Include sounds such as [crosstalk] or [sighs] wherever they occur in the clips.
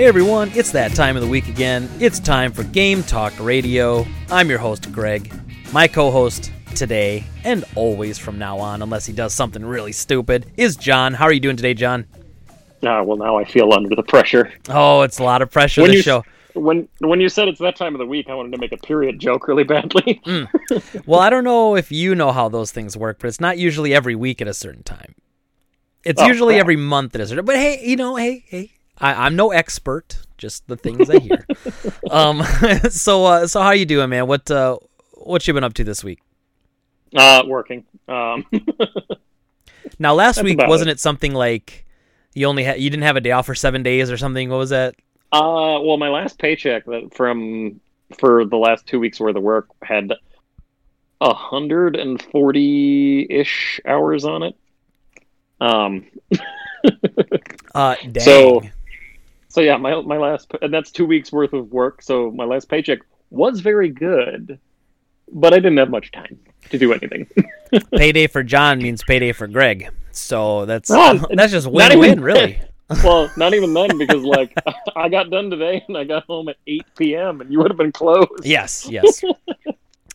Hey everyone, it's that time of the week again. It's time for Game Talk Radio. I'm your host, Greg. My co host today, and always from now on, unless he does something really stupid, is John. How are you doing today, John? Ah, well, now I feel under the pressure. Oh, it's a lot of pressure When this you- show. When when you said it's that time of the week, I wanted to make a period joke really badly. [laughs] Well, I don't know if you know how those things work, but it's not usually every week at a certain time. It's Oh, usually crap. every month at a certain. But hey, you know, hey, hey, I, I'm no expert, just the things I hear. [laughs] um, [laughs] so, uh, so how you doing, man? What, uh, what you been up to this week? uh, working. Um, [laughs] Now, last week wasn't it. something like you only had you didn't have a day off for seven days or something? What was that? uh, well, my last paycheck that from for the last two weeks worth of work had a hundred and forty ish hours on it. Um, Uh, dang. So- so yeah, my my last and that's two weeks worth of work. So my last paycheck was very good, but I didn't have much time to do anything. [laughs] payday for John means payday for Greg. So that's Oh, [laughs] that's just not win-win, really. [laughs] well, not even then, because like I got done today and I got home at eight p.m. and you would have been closed. Yes, yes.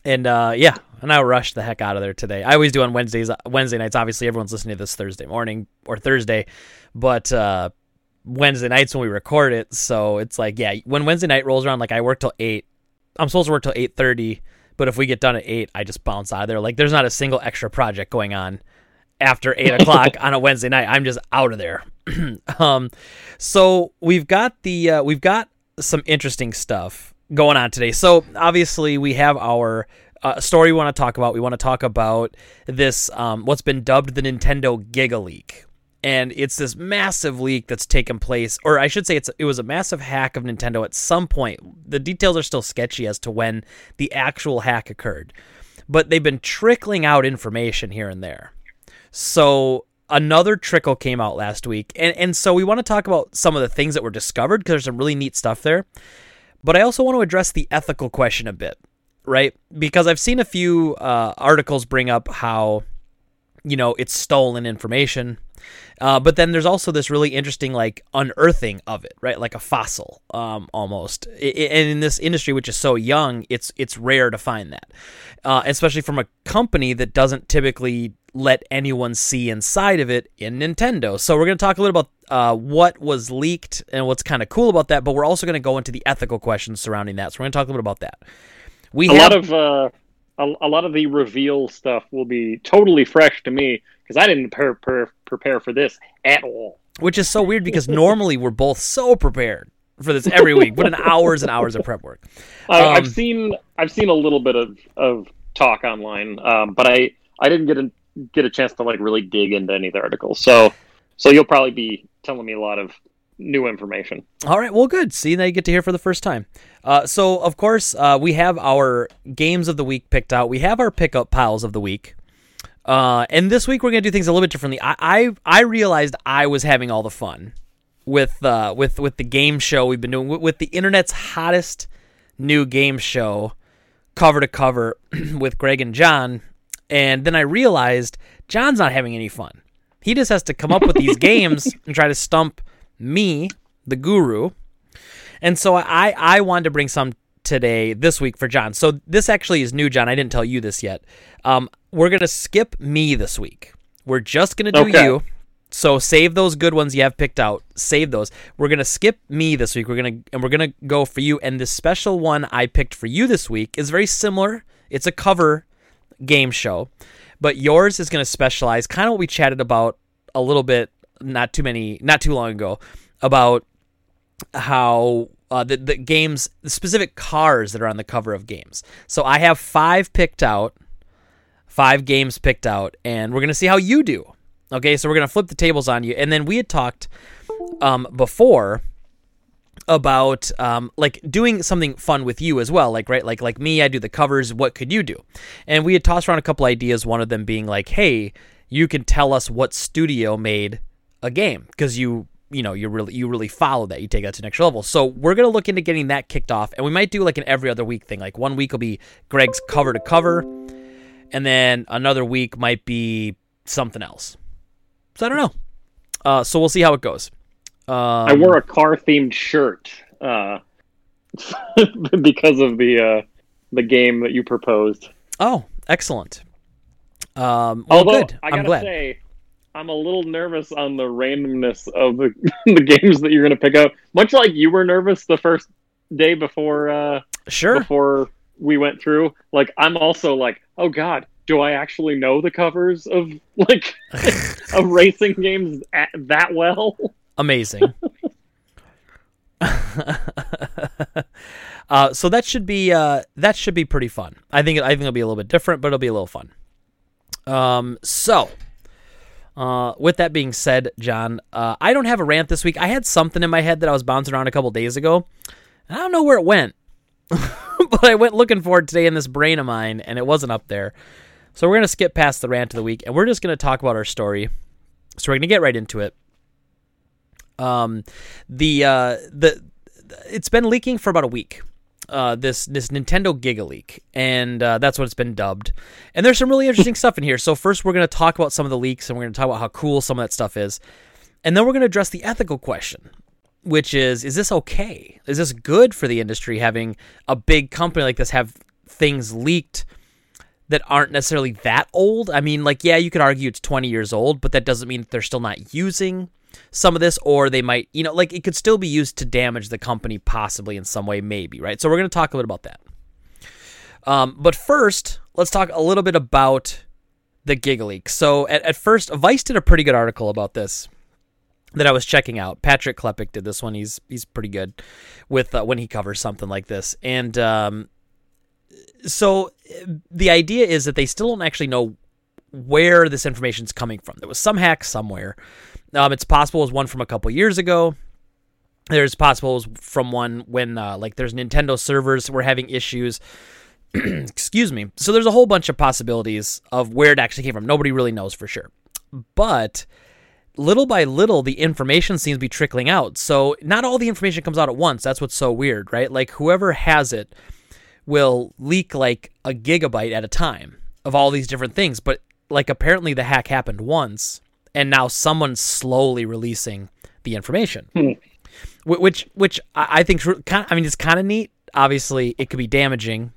and uh, yeah, and I rushed the heck out of there today. I always do on Wednesdays, Wednesday nights. Obviously, everyone's listening to this Thursday morning or Thursday, but uh, Wednesday nights when we record it. So it's like, yeah, when Wednesday night rolls around, like I work till eight. I'm supposed to work till eight thirty, but if we get done at eight, I just bounce out of there. Like there's not a single extra project going on after eight [laughs] o'clock on a Wednesday night. I'm just out of there. [clears throat] um, so we've got the uh, we've got some interesting stuff going on today. So obviously we have our uh, story we want to talk about. We want to talk about this um, what's been dubbed the Nintendo Giga Leak. And it's this massive leak that's taken place, or I should say, it's it was a massive hack of Nintendo at some point. The details are still sketchy as to when the actual hack occurred, but they've been trickling out information here and there. So another trickle came out last week, and and so we want to talk about some of the things that were discovered because there's some really neat stuff there. But I also want to address the ethical question a bit, right? Because I've seen a few uh, articles bring up how you know it's stolen information. Uh, but then there's also this really interesting like unearthing of it, right? Like a fossil, um, almost. I- I- and in this industry, which is so young, it's it's rare to find that, uh, especially from a company that doesn't typically let anyone see inside of it in Nintendo. So we're going to talk a little about uh, what was leaked and what's kind of cool about that. But we're also going to go into the ethical questions surrounding that. So we're going to talk a little bit about that. We A have, lot of uh, a, a lot of the reveal stuff will be totally fresh to me because I didn't prepare, prepare prepare for this at all. which is so weird because normally we're both so prepared for this every week, put in hours and hours of prep work. [laughs] I, Um, I've seen I've seen a little bit of, of talk online, um, but I I didn't get a get a chance to like really dig into any of the articles. So so you'll probably be telling me a lot of new information. All right, well, good. See, now you get to hear for the first time. Uh, so, of course, uh, we have our games of the week picked out. We have our pickup piles of the week. Uh, and this week we're gonna do things a little bit differently. I, I I realized I was having all the fun with uh with with the game show we've been doing with, with the internet's hottest new game show, cover to cover [clears throat] with Greg and John. And then I realized John's not having any fun. He just has to come up with these [laughs] games and try to stump me, the guru. And so I I wanted to bring some today this week for John. So this actually is new, John. I didn't tell you this yet. Um, we're gonna skip me this week. We're just gonna do Okay. you. So save those good ones you have picked out. Save those. We're gonna skip me this week. We're gonna and we're gonna go for you. And this special one I picked for you this week is very similar. It's a cover game show, but yours is gonna specialize kind of what we chatted about a little bit not too many not too long ago about how uh, the the games the specific cars that are on the cover of games. So I have five picked out, five games picked out, and we're gonna see how you do. Okay, so we're gonna flip the tables on you, and then we had talked um, before about um, like doing something fun with you as well like right like like me i do the covers what could you do and we had tossed around a couple ideas one of them being like hey you can tell us what studio made a game because you you know you really you really follow that you take that to the next level so we're gonna look into getting that kicked off and we might do like an every other week thing like one week will be greg's cover to cover and then another week might be something else so i don't know uh, so we'll see how it goes Um, I wore a car themed shirt uh, [laughs] because of the uh, the game that you proposed. Oh, excellent. Um, well, Although good. I I'm gotta glad. say, I'm a little nervous on the randomness of the [laughs] the games that you're gonna pick up. Much like you were nervous the first day before uh, sure. before we went through. Like I'm also like, oh god, do I actually know the covers of [laughs] like [laughs] of racing games at, that well? Amazing. uh, so that should be uh, that should be pretty fun. I think I think it'll be a little bit different, but it'll be a little fun. Um, so uh, with that being said, John, uh, I don't have a rant this week. I had something in my head that I was bouncing around a couple days ago. I don't know where it went, [laughs] but I went looking for it today in this brain of mine, and it wasn't up there. So we're gonna skip past the rant of the week, and we're just gonna talk about our story. So we're gonna get right into it. Um, the uh, the it's been leaking for about a week. Uh, this this Nintendo Giga Leak, and uh, that's what it's been dubbed. And there's some really interesting [laughs] stuff in here. So first, we're going to talk about some of the leaks, and we're going to talk about how cool some of that stuff is, and then we're going to address the ethical question, which is: Is this okay? Is this good for the industry having a big company like this have things leaked? That aren't necessarily that old. I mean, like, yeah, you could argue it's 20 years old, but that doesn't mean that they're still not using some of this, or they might, you know, like it could still be used to damage the company possibly in some way, maybe, right? So we're going to talk a little bit about that. Um, but first, let's talk a little bit about the Giga Leak. So at, at first, Vice did a pretty good article about this that I was checking out. Patrick Klepek did this one. He's he's pretty good with uh, when he covers something like this. And um, so the idea is that they still don't actually know where this information is coming from. There was some hack somewhere. Um, it's possible it was one from a couple years ago. There's possible it was from one when uh, like there's Nintendo servers were having issues. [clears throat] Excuse me. So there's a whole bunch of possibilities of where it actually came from. Nobody really knows for sure. But little by little the information seems to be trickling out. So not all the information comes out at once. That's what's so weird, right? Like whoever has it will leak like a gigabyte at a time of all these different things, but like apparently the hack happened once and now someone's slowly releasing the information. Hmm. Which which I think I mean it's kind of neat. Obviously, it could be damaging,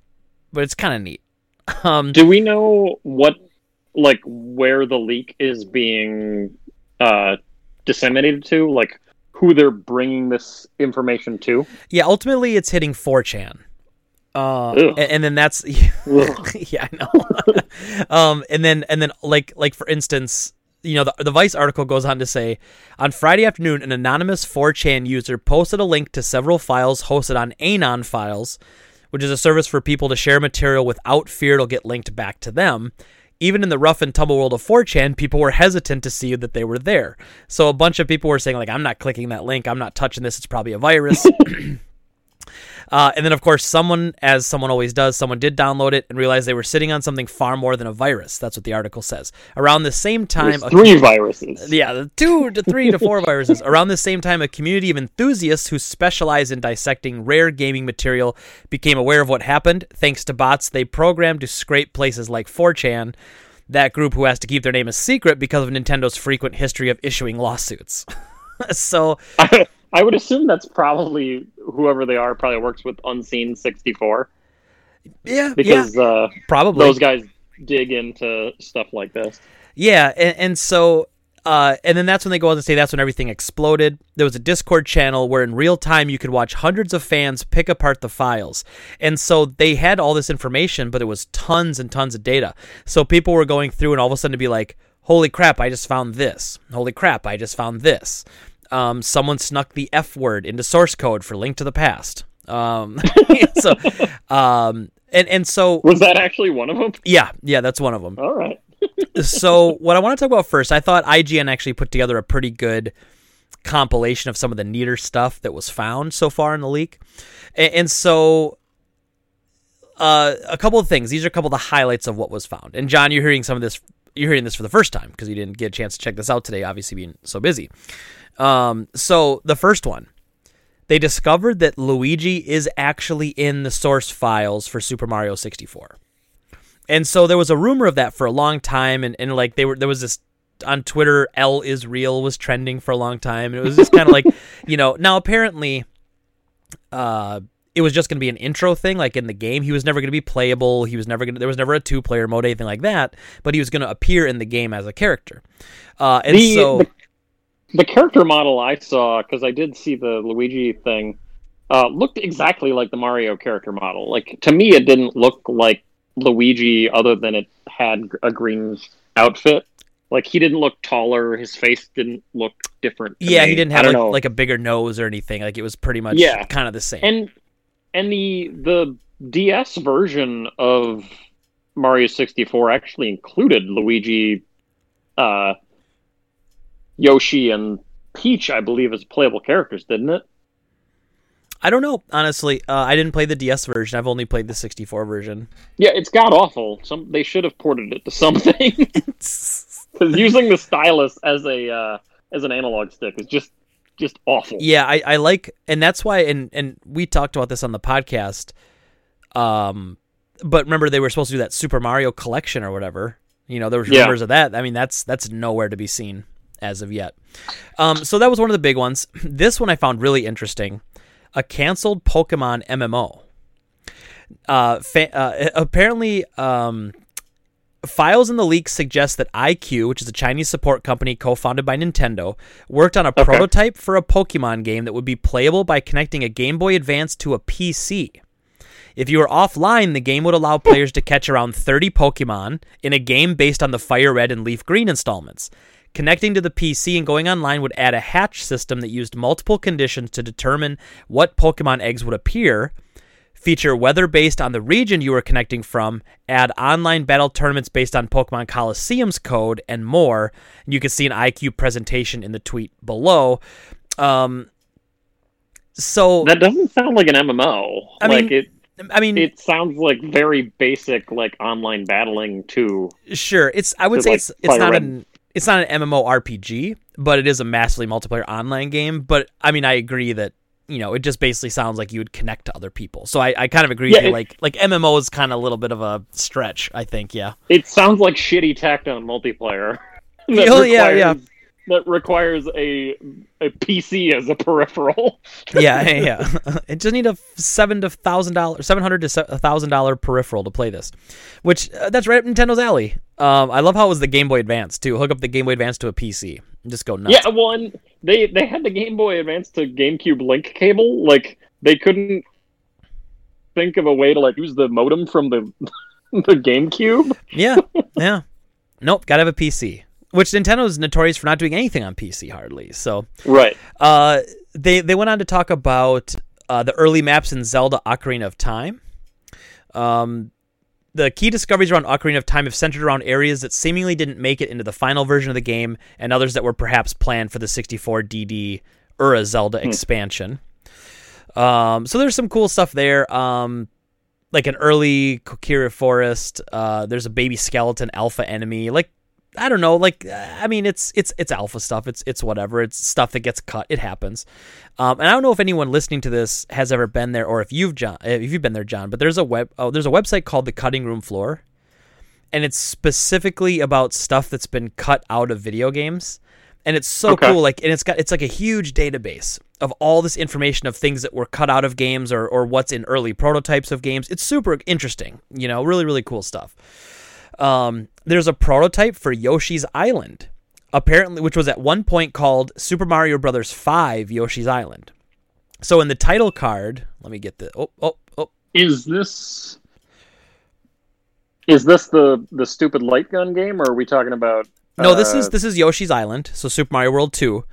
but it's kind of neat. [laughs] Um Do we know what like where the leak is being uh, disseminated to? Like who they're bringing this information to? yeah, ultimately it's hitting 4chan. Uh, and, and then that's [laughs] Ugh. yeah, I know. [laughs] um, and then and then like like for instance, you know, the, the Vice article goes on to say, on Friday afternoon, an anonymous 4chan user posted a link to several files hosted on Anon Files, which is a service for people to share material without fear it'll get linked back to them. Even in the rough and tumble world of 4chan, people were hesitant to see that they were there. So a bunch of people were saying like, "I'm not clicking that link. I'm not touching this. It's probably a virus." [coughs] [coughs] Uh, and then, of course, someone, as someone always does, someone did download it and realized they were sitting on something far more than a virus. That's what the article says. Around the same time, There's three viruses. yeah, two to three to four viruses. Around the same time, a community of enthusiasts who specialize in dissecting rare gaming material became aware of what happened. Thanks to bots they programmed to scrape places like 4chan, that group who has to keep their name a secret because of Nintendo's frequent history of issuing lawsuits. [laughs] so, I [laughs] would assume that's probably whoever they are probably works with Unseen 64 yeah, because uh, probably. those guys dig into stuff like this. Yeah, and, and so uh, and then that's when they go on to say that's when everything exploded. There was a Discord channel where in real time you could watch hundreds of fans pick apart the files. And so they had all this information, but it was tons and tons of data. So people were going through and all of a sudden to be like, holy crap, I just found this. Holy crap, I just found this. Um, someone snuck the F word into source code for Link to the Past. Um, [laughs] so, um, and, and so, Was that actually one of them? yeah, yeah, that's one of them All right. so what I want to talk about first, I thought IGN actually put together a pretty good compilation of some of the neater stuff that was found so far in the leak, and, and so uh, a couple of things. These are a couple of the highlights of what was found. And John, you're hearing some of this. You're hearing this for the first time because you didn't get a chance to check this out today, obviously being so busy. Um, so the first one, they discovered that Luigi is actually in the source files for Super Mario 64. And so there was a rumor of that for a long time, and, and like they were there was this on Twitter, L is real was trending for a long time. And it was just kind of like, [laughs] you know, now apparently, uh, it was just going to be an intro thing, like in the game. He was never going to be playable. He was never going to. There was never a two player mode, anything like that. But he was going to appear in the game as a character. Uh, and The- so, the- The character model I saw, because I did see the Luigi thing, uh, looked exactly like the Mario character model. Like to me, it didn't look like Luigi, other than it had a green outfit. Like he didn't look taller. His face didn't look different. yeah, me. he didn't have like, like a bigger nose or anything. Like it was pretty much Yeah. kind of the same. and and the the DS version of Mario 64 actually included Luigi, uh, Yoshi, and Peach, I believe, as playable characters, didn't it? I don't know, honestly. Uh, I didn't play the DS version. I've only played the 64 version. Yeah, it's god awful. Some they should have ported it to something [laughs] [laughs] because using the stylus as a uh, as an analog stick is just just awful. Yeah, I, I like, and that's why, and and we talked about this on the podcast. Um, but remember they were supposed to do that Super Mario collection or whatever. You know, there was Yeah. rumors of that. I mean, that's that's nowhere to be seen as of yet. Um, so that was one of the big ones. [clears throat] This one I found really interesting. A canceled Pokemon MMO. Uh, fa- uh apparently, um, Files in the leak suggest that iQue, which is a Chinese support company co-founded by Nintendo, worked on a prototype for a Pokemon game that would be playable by connecting a Game Boy Advance to a PC. If you were offline, the game would allow players to catch around 30 Pokemon in a game based on the Fire Red and Leaf Green installments. Connecting to the PC and going online would add a hatch system that used multiple conditions to determine what Pokemon eggs would appear, feature weather based on the region you were connecting from, add online battle tournaments based on Pokemon Colosseum's code, and more. You can see an iQue presentation in the tweet below. Um, so, That doesn't sound like an MMO. I like mean, it, I mean, it sounds like very basic, like online battling too. sure, it's I would to, say like, it's it's not Red. an it's not an MMO RPG, but it is a massively multiplayer online game. But I mean, I agree that you know it just basically sounds like you would connect to other people. So I, I kind of agree Yeah, with you. Like like MMO is kind of a little bit of a stretch. I think, yeah. It sounds like shitty tacked on multiplayer. [laughs] Oh, yeah, yeah. That requires a a PC as a peripheral. [laughs] yeah, yeah, yeah. [laughs] it just need a seven to thousand dollars, seven hundred to thousand dollar peripheral to play this, which uh, that's right up Nintendo's alley. Um, I love how it was the Game Boy Advance too. Hook up the Game Boy Advance to a PC, and just go nuts. Yeah, well, and they they had the Game Boy Advance to GameCube link cable. Like they couldn't think of a way to like use the modem from the [laughs] the GameCube. yeah, yeah. Nope, gotta have a PC. Which Nintendo's notorious for not doing anything on PC hardly. So Right. uh, they they went on to talk about uh, the early maps in Zelda: Ocarina of Time. Um, the key discoveries around Ocarina of Time have centered around areas that seemingly didn't make it into the final version of the game, and others that were perhaps planned for the 64 DD Ura Zelda expansion. Um, so there's some cool stuff there. Um, like an early Kokiri forest. Uh, there's a baby skeleton alpha enemy. Like I don't know. Like I mean, it's it's it's alpha stuff. It's it's whatever. It's stuff that gets cut. It happens. Um, and I don't know if anyone listening to this has ever been there, or if you've John, if you've been there, John. But there's a web. Oh, there's a website called the Cutting Room Floor, and it's specifically about stuff that's been cut out of video games. And it's so Okay. cool. Like, and it's got it's like a huge database of all this information of things that were cut out of games or or what's in early prototypes of games. It's super interesting. You know, really really cool stuff. Um, there's a prototype for Yoshi's Island, apparently, which was at one point called Super Mario Brothers 5 Yoshi's Island. So in the title card, let me get the oh oh oh Is this is this the the stupid light gun game, or are we talking about? no, this uh, is this is Yoshi's Island, so Super Mario World 2,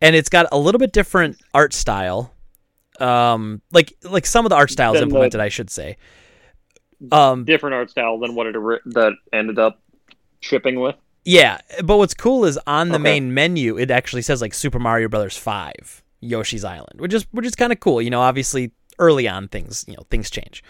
and it's got a little bit different art style. Um, like like some of the art styles Than the- implemented, I should say. Um, different art style than what it ori- that ended up shipping with. Yeah, but what's cool is on the Okay. main menu it actually says like Super Mario Brothers 5 Yoshi's Island, which is which is kind of cool. You know, obviously early on things, you know, things change.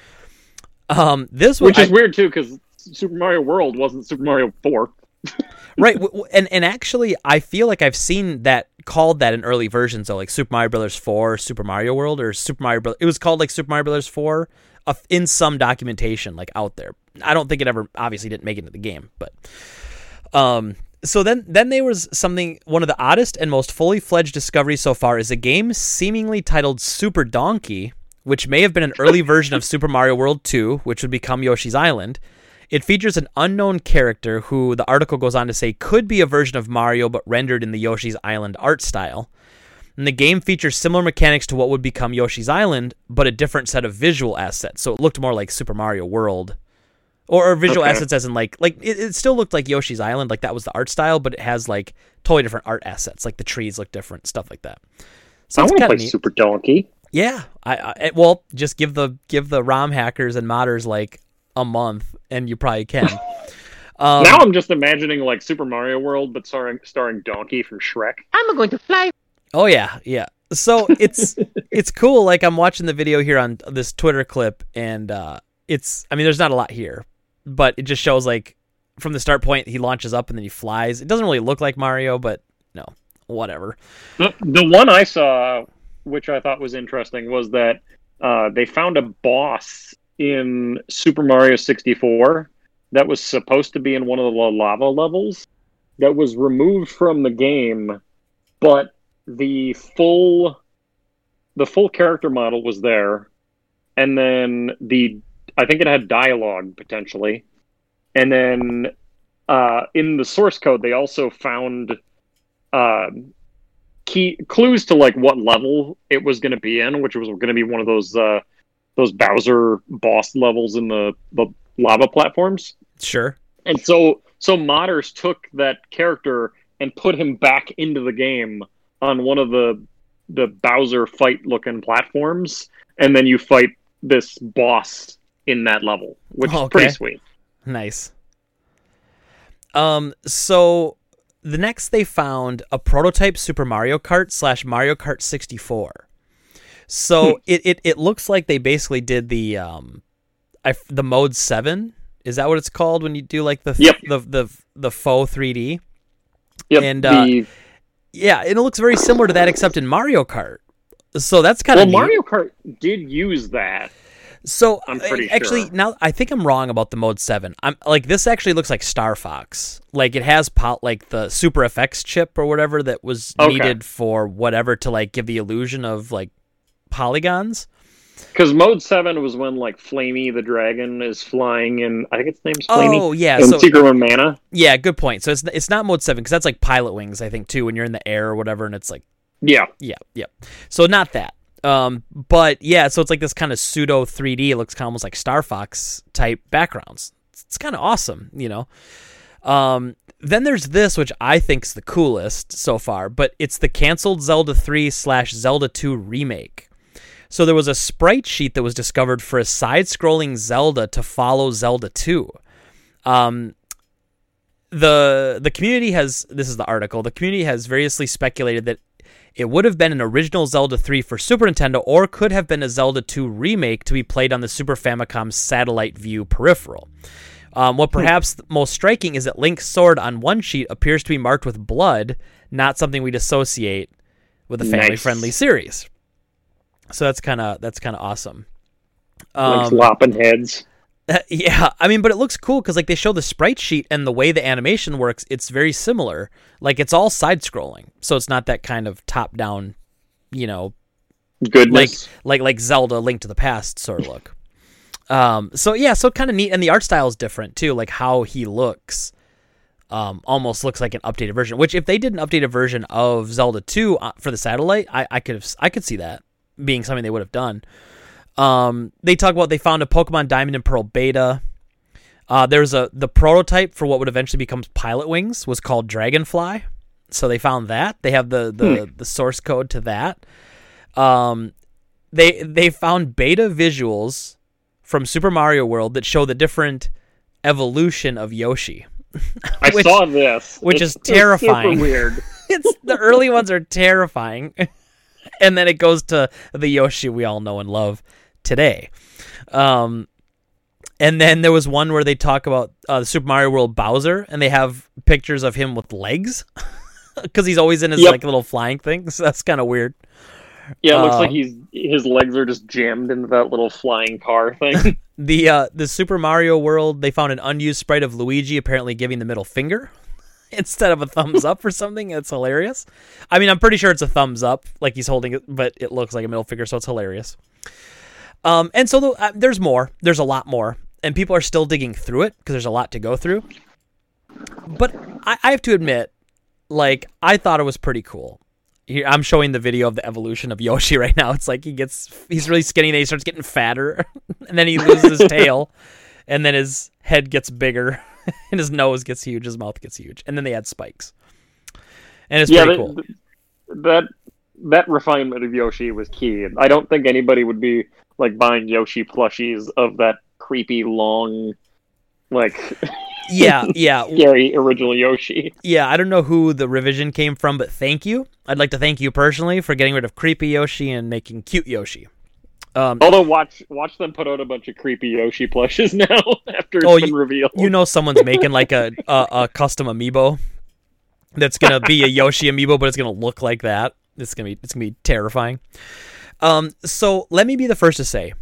Um this Which is I- weird too, because Super Mario World wasn't Super Mario Four. [laughs] right w- w- and and actually I feel like I've seen that called that in early versions so like Super Mario Brothers 4, Super Mario World or Super Mario Bro- it was called like Super Mario Brothers 4 in some documentation like out there. I don't think it ever obviously didn't make it into the game, but um so then then there was something one of the oddest and most fully fledged discoveries so far is a game seemingly titled Super Donkey, which may have been an early [laughs] version of Super Mario World 2, which would become Yoshi's Island. It features an unknown character who the article goes on to say could be a version of Mario but rendered in the Yoshi's Island art style. And the game features similar mechanics to what would become Yoshi's Island, but a different set of visual assets. So it looked more like Super Mario World or, or visual Okay. assets as in like like it, it still looked like Yoshi's Island, like that was the art style, but it has like totally different art assets, like the trees look different, stuff like that. So I it's want to play neat. Super Donkey. Yeah, I, I well just give the give the ROM hackers and modders like a month, and you probably can. [laughs] Um, now I'm just imagining like Super Mario World, but starring starring Donkey from Shrek. I'm going to fly. Oh yeah, yeah. So it's [laughs] it's cool. Like I'm watching the video here on this Twitter clip, and uh, it's I mean, there's not a lot here, but it just shows like from the start point he launches up and then he flies. It doesn't really look like Mario, but no, whatever. The, the one I saw, which I thought was interesting, was that uh, they found a boss in Super Mario 64 that was supposed to be in one of the lava levels that was removed from the game, but the full the full character model was there, and then the I think it had dialogue potentially, and then uh, in the source code they also found. Um, key clues to like what level it was going to be in, which was going to be one of those uh, those Bowser boss levels in the the lava platforms. Sure. And so so modders took that character and put him back into the game on one of the the Bowser fight looking platforms, and then you fight this boss in that level, which Oh, is pretty sweet. Nice. Um. So the next they found a prototype Super Mario Kart slash Mario Kart 64. So it, it it looks like they basically did the um, I the mode seven. Is that what it's called when you do like the Yep. the the the faux 3D? Yep. And, uh, the, Yeah, and it looks very similar to that except in Mario Kart. So that's kind of well, Mario Kart did use that. So I'm pretty actually sure. now I think I'm wrong about the mode seven. I'm like this actually looks like Star Fox. Like it has pot like the Super FX chip or whatever that was Okay. needed for whatever to like give the illusion of like polygons. Because mode seven was when like Flammie the dragon is flying, and I think its name's Flammie. Oh yeah, in so Secret of Mana. yeah, good point. So it's it's not mode seven because that's like Pilot Wings I think too when you're in the air or whatever and it's like Yeah, yeah yeah. So not that. Um, but yeah, so it's like this kind of pseudo 3D. It looks kind of almost like Star Fox type backgrounds. It's, it's kind of awesome, you know. Um, then there's this, which I think's the coolest so far, but it's the canceled Zelda 3 slash Zelda 2 remake. So there was a sprite sheet that was discovered for a side-scrolling Zelda to follow Zelda 2. Um, the the community has this is the article. The community has variously speculated that it would have been an original Zelda 3 for Super Nintendo or could have been a Zelda 2 remake to be played on the Super Famicom Satellite View peripheral. Um, what perhaps most striking is that Link's sword on one sheet appears to be marked with blood, not something we'd associate with a family-friendly Nice. series. So that's kind of that's kind of awesome. like Um, lopping heads. [laughs] yeah, I mean, but it looks cool because like they show the sprite sheet and the way the animation works, it's very similar. Like it's all side scrolling, so it's not that kind of top down, you know, like Goodness. like like Zelda Link to the Past sort of look. Um, so yeah, so kind of neat, and the art style is different too. Like how he looks, um, almost looks like an updated version. Which if they did an updated version of Zelda Two uh, for the satellite, I I could I could see that being something they would have done. Um, they talk about they found a Pokemon Diamond and Pearl beta. Uh, there's a the prototype for what would eventually become Pilot Wings was called Dragonfly. So they found that they have the the, the source code to that. Um, they they found beta visuals from Super Mario World that show the different evolution of Yoshi. I [laughs] which- saw this, which It's- is it's super terrifying. weird. [laughs] it's the early ones are terrifying, [laughs] [laughs] and then it goes to the Yoshi we all know and love today. Um, and then there was one where they talk about uh, the Super Mario World Bowser, and they have pictures of him with legs [laughs] because he's always in his Yep. like little flying thing. [laughs] So that's kind of weird. Yeah, it looks like Um, he's his legs are just jammed into that little flying car thing. The uh, the Super Mario World they found an unused sprite of Luigi apparently giving the middle finger [laughs] instead of a thumbs up or something. It's hilarious. I mean, I'm pretty sure it's a thumbs up, like he's holding it, but it looks like a middle finger, so it's hilarious. Um, and so the, uh, there's more. There's a lot more, and people are still digging through it because there's a lot to go through. But I, I have to admit, like I thought it was pretty cool. Here, I'm showing the video of the evolution of Yoshi [laughs] right now. It's like he gets he's really skinny, then he starts getting fatter, [laughs] and then he loses his tail, and then his head gets bigger, [laughs] and his nose gets huge, his mouth gets huge, and then they add spikes, and it's yeah, pretty that, cool. that that refinement of Yoshi was key. I don't think anybody would be like buying Yoshi plushies of that creepy long, like [laughs] Yeah, yeah, scary original Yoshi. yeah. I don't know who the revision came from, but thank you. I'd like to thank you personally for getting rid of creepy Yoshi and making cute Yoshi. Um, Although watch watch them put out a bunch of creepy Yoshi plushes [laughs] now after it's Oh, been revealed. you know someone's making like a, a a custom amiibo that's gonna be a Yoshi amiibo, but it's gonna look like that. It's gonna be it's gonna be terrifying. Um, so let me be the first to say,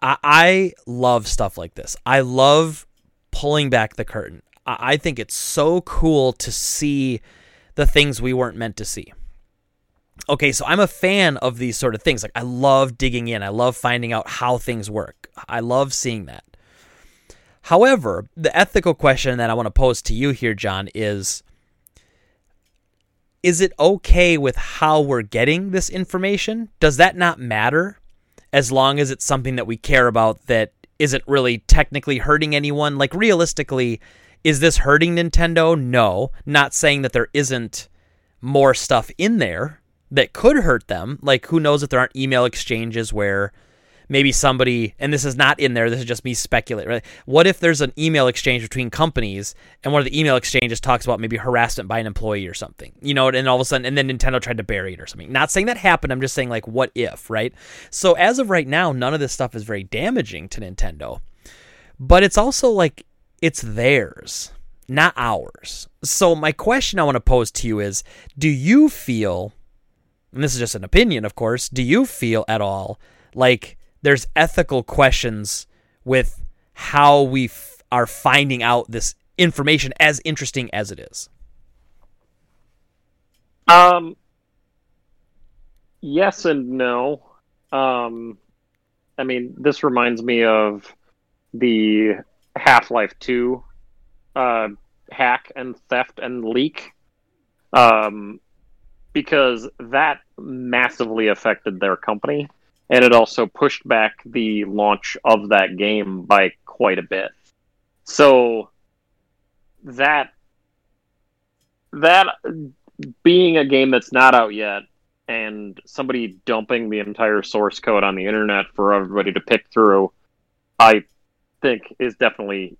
I, I love stuff like this. I love pulling back the curtain. I, I think it's so cool to see the things we weren't meant to see. Okay, so I'm a fan of these sort of things. Like I love digging in. I love finding out how things work. I love seeing that. However, the ethical question that I want to pose to you here, John, is is it okay with how we're getting this information? Does that not matter as long as it's something that we care about that isn't really technically hurting anyone? Like, realistically, is this hurting Nintendo? No. Not saying that there isn't more stuff in there that could hurt them. Like, who knows if there aren't email exchanges where maybe somebody and this is not in there this is just me speculating right? What if there's an email exchange between companies and one of the email exchanges talks about maybe harassment by an employee or something you know and all of a sudden and then nintendo tried to bury it or something. Not saying that happened i'm just saying like what if right? So as of right now none of this stuff is very damaging to nintendo but it's also like it's theirs not ours. So my question i want to pose to you is do you feel and this is just an opinion of course do you feel at all like there's ethical questions with how we f- are finding out this information as interesting as it is. Um, yes and no. Um, I mean, this reminds me of the Half Life Two uh, hack and theft and leak, um, because that massively affected their company, and it also pushed back the launch of that game by quite a bit. So that that being a game that's not out yet and somebody dumping the entire source code on the internet for everybody to pick through, I think is definitely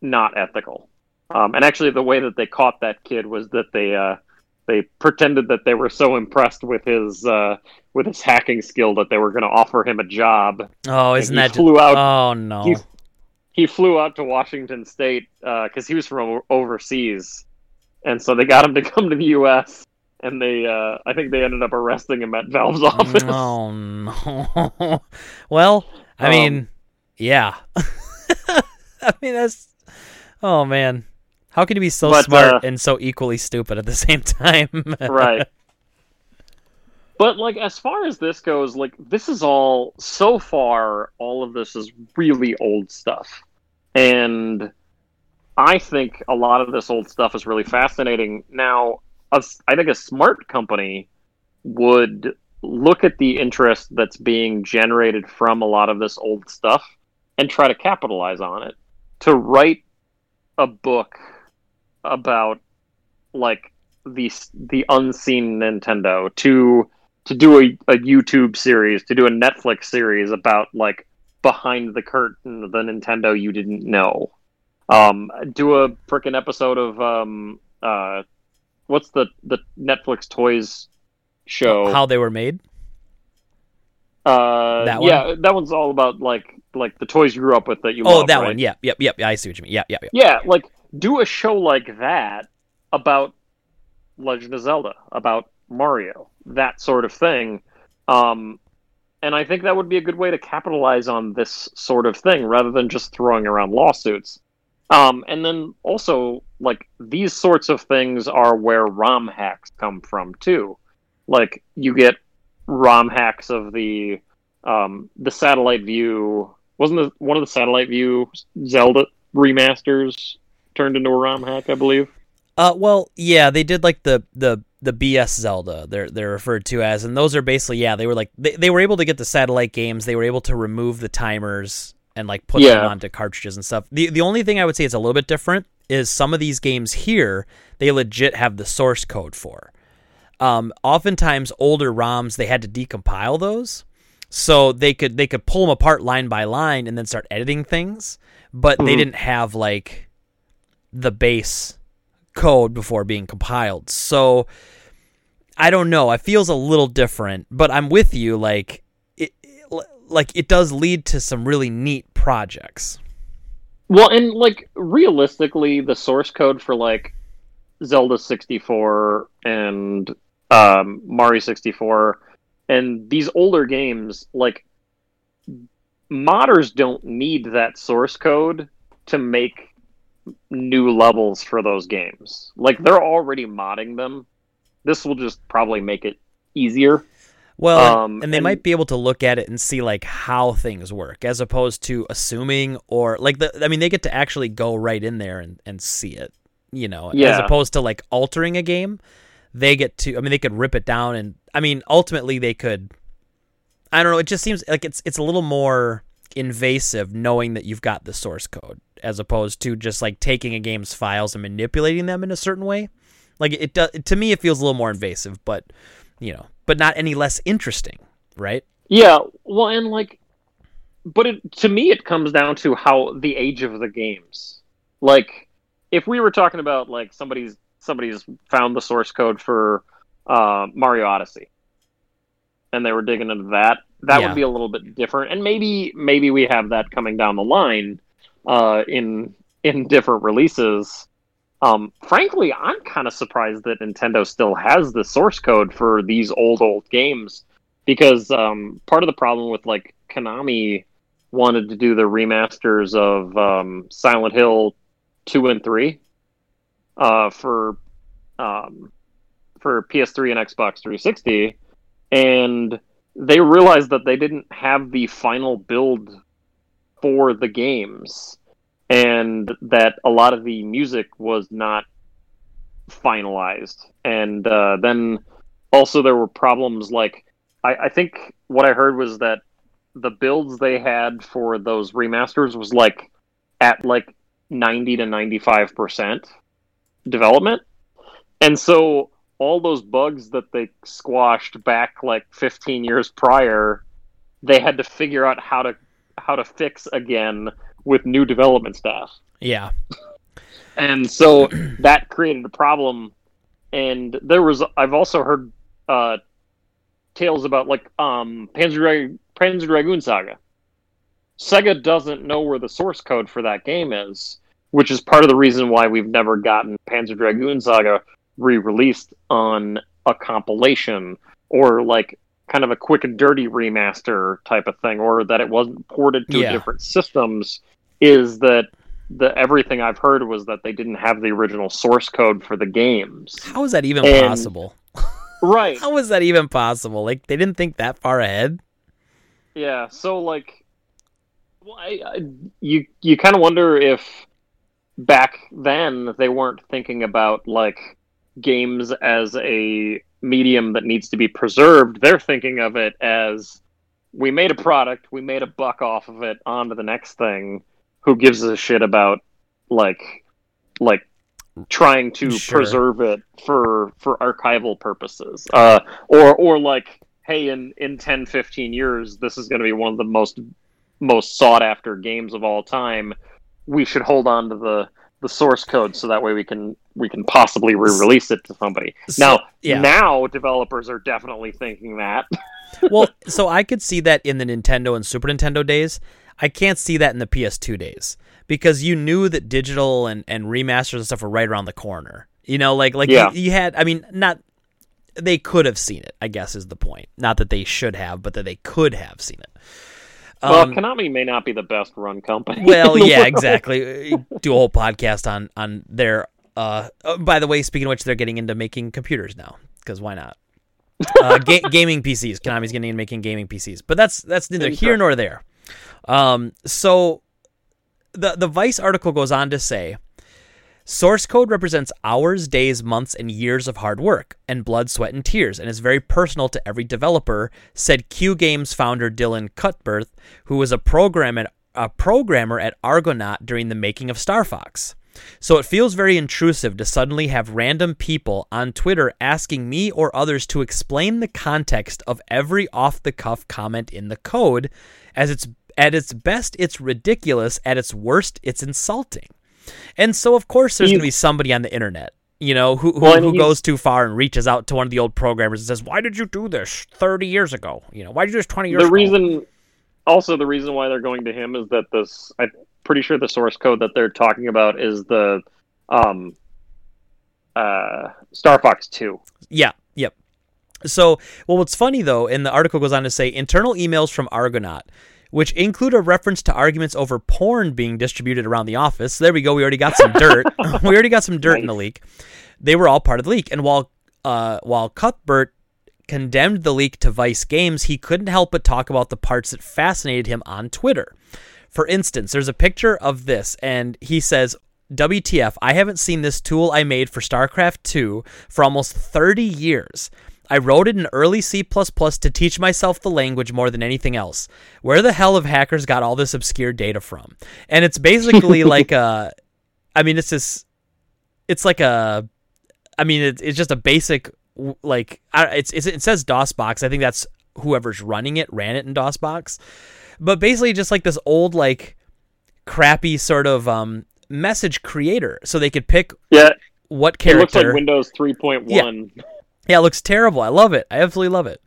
not ethical. Um, and actually, the way that they caught that kid was that they uh, they pretended that they were so impressed with his uh, with his hacking skill that they were going to offer him a job. Oh, isn't he that flew out- Oh no. he- He flew out to Washington State because he was from overseas, and so they got him to come to the U.S. And they, uh, I think they ended up arresting him at Valve's office. oh no. [laughs] well, I Um, mean, yeah. [laughs] I mean that's Oh man. How can you be so But, smart uh, and so equally stupid at the [laughs] same time? right. [laughs] But like as far as this goes, like this is all so far all of this is really old stuff. And I think a lot of this old stuff is really fascinating. Now, a I think a smart company would look at the interest that's being generated from a lot of this old stuff and try to capitalize on it. To write a book about like the the unseen Nintendo to to do a, a YouTube series, to do a Netflix series about like behind the curtain the Nintendo you didn't know. Um, do a freaking episode of um uh, what's the the Netflix toys show? How they were made? uh, That one? yeah, that one's all about like like the toys you grew up with that you Oh, love, that right? one. Yeah, yep, yep. I see what you mean. Yeah, yeah, yeah. Yeah, like do a show like that about Legend of Zelda, about Mario, that sort of thing. Um, and I think that would be a good way to capitalize on this sort of thing rather than just throwing around lawsuits. Um, and then also, like these sorts of things are where ROM hacks come from too. Like you get ROM hacks of the um, the satellite view. Wasn't the, one of the satellite view Zelda remasters turned into a ROM hack? I believe. Uh, well, yeah, they did like the the the BS Zelda. They're they're referred to as, and those are basically yeah. They were like they, they were able to get the satellite games. They were able to remove the timers and like put Yeah. them onto cartridges and stuff. The the only thing I would say is a little bit different is some of these games here they legit have the source code for. Um, oftentimes older ROMs they had to decompile those, so they could they could pull them apart line by line and then start editing things, but they Mhm. didn't have like the base code before being compiled. So I don't know. It feels a little different, but I'm with you. Like it, like it does lead to some really neat projects. Well, and like realistically, the source code for like Zelda 64 and um, Mario 64 and these older games, like modders don't need that source code to make new levels for those games. Like they're already modding them. This will just probably make it easier. Well, Um, and they and- might be able to look at it and see like how things work, as opposed to assuming or like the. I mean, they get to actually go right in there and, and see it. You know, yeah. as opposed to like altering a game, they get to. I mean, they could rip it down, and I mean, ultimately they could. I don't know. It just seems like it's it's a little more invasive knowing that you've got the source code, as opposed to just like taking a game's files and manipulating them in a certain way. Like it does to me, it feels a little more invasive, but you know, but not any less interesting, right? Yeah, well, and like, but it, to me, it comes down to how the age of the games. Like, if we were talking about like somebody's somebody's found the source code for uh, Mario Odyssey, and they were digging into that, that Yeah. would be a little bit different. And maybe maybe we have that coming down the line uh, in in different releases. Um, frankly, I'm kind of surprised that Nintendo still has the source code for these old old games because um, part of the problem with like Konami wanted to do the remasters of um, Silent Hill two and three uh, for um, for PS3 and Xbox 360, and they realized that they didn't have the final build for the games, and that a lot of the music was not finalized, and uh, then also there were problems like I, I think what I heard was that the builds they had for those remasters was like at like 90 to 95 percent development. And so all those bugs that they squashed back like 15 years prior they had to figure out how to how to fix again with new development staff. Yeah. and so [clears throat] that created a problem. And there was i've also heard uh tales about like um panzer, Dra- panzer dragoon saga. Sega doesn't know where the source code for that game is which is part of the reason why we've never gotten panzer dragoon saga re-released on a compilation or like kind of a quick and dirty remaster type of thing or that it wasn't ported to Yeah. different systems is that the everything I've heard was that they didn't have the original source code for the games. How is that even And- possible? [laughs] Right. How is that even possible? Like they didn't think that far ahead. Yeah. So like, well, I, I, you you kind of wonder if back then they weren't thinking about like games as a medium that needs to be preserved. They're thinking of it as we made a product, we made a buck off of it, on to the next thing. Who gives a shit about like like trying to Sure. preserve it for for archival purposes uh or or like hey in in 10 15 years this is going to be one of the most most sought after games of all time we should hold on to the the source code so that way we can we can possibly re-release it to somebody So- now yeah. now developers are definitely thinking that [laughs] well, so I could see that in the Nintendo and Super Nintendo days. I can't see that in the PS2 days because you knew that digital and, and remasters and stuff were right around the corner. You know, like like Yeah. you, you had. I mean, not they could have seen it. I guess is the point. Not that they should have, but that they could have seen it. Well, Um, Konami may not be the best run company. well, [laughs] yeah, world. exactly. Do a whole podcast on on their. Uh, oh, by the way, speaking of which, they're getting into making computers now because why not? Uh, [laughs] ga- gaming PCs. Konami's getting into making gaming PCs, but that's that's neither here nor there. Um, so the the Vice article goes on to say. Source code represents hours, days, months, and years of hard work and blood, sweat, and tears, and is very personal to every developer, said Q Games founder Dylan Cuthbert, who was a program at, a programmer at Argonaut during the making of Star Fox. So it feels very intrusive to suddenly have random people on Twitter asking me or others to explain the context of every off the cuff comment in the code. As it's at its best, it's ridiculous. At its worst, it's insulting. And so, of course, there's going to be somebody on the internet, you know, who who, Well, who goes too far and reaches out to one of the old programmers and says, "Why did you do this 30 years ago? You know, why did you do this 20 years the ago?" reason also the reason why they're going to him is that this i'm pretty sure the source code that they're talking about is the um uh star fox 2 Yeah, yep. So, well, what's funny though, and the article goes on to say internal emails from Argonaut, which include a reference to arguments over porn being distributed around the office. there we go. We already got some dirt. [laughs] [laughs] we already got some dirt in the leak. They were all part of the leak, and while uh, while Cuthbert condemned the leak to Vice Games, he couldn't help but talk about the parts that fascinated him on Twitter. For instance, there's a picture of this, and he says, WTF, I haven't seen this tool I made for Starglider 2 for almost 30 years. I wrote it in early C to teach myself the language more than anything else. Where the hell have hackers got all this obscure data from? And it's basically [laughs] like a, I mean, it's this, it's like a, I mean, it, it's just a basic, like, I, it's, it's, it says DOSBox. I think that's whoever's running it ran it in DOSBox. But basically, just like this old, like, crappy sort of um, message creator. So they could pick yeah what character? it character. looks like windows 3.1 Yeah, [laughs] it looks terrible. I love it. I absolutely love it.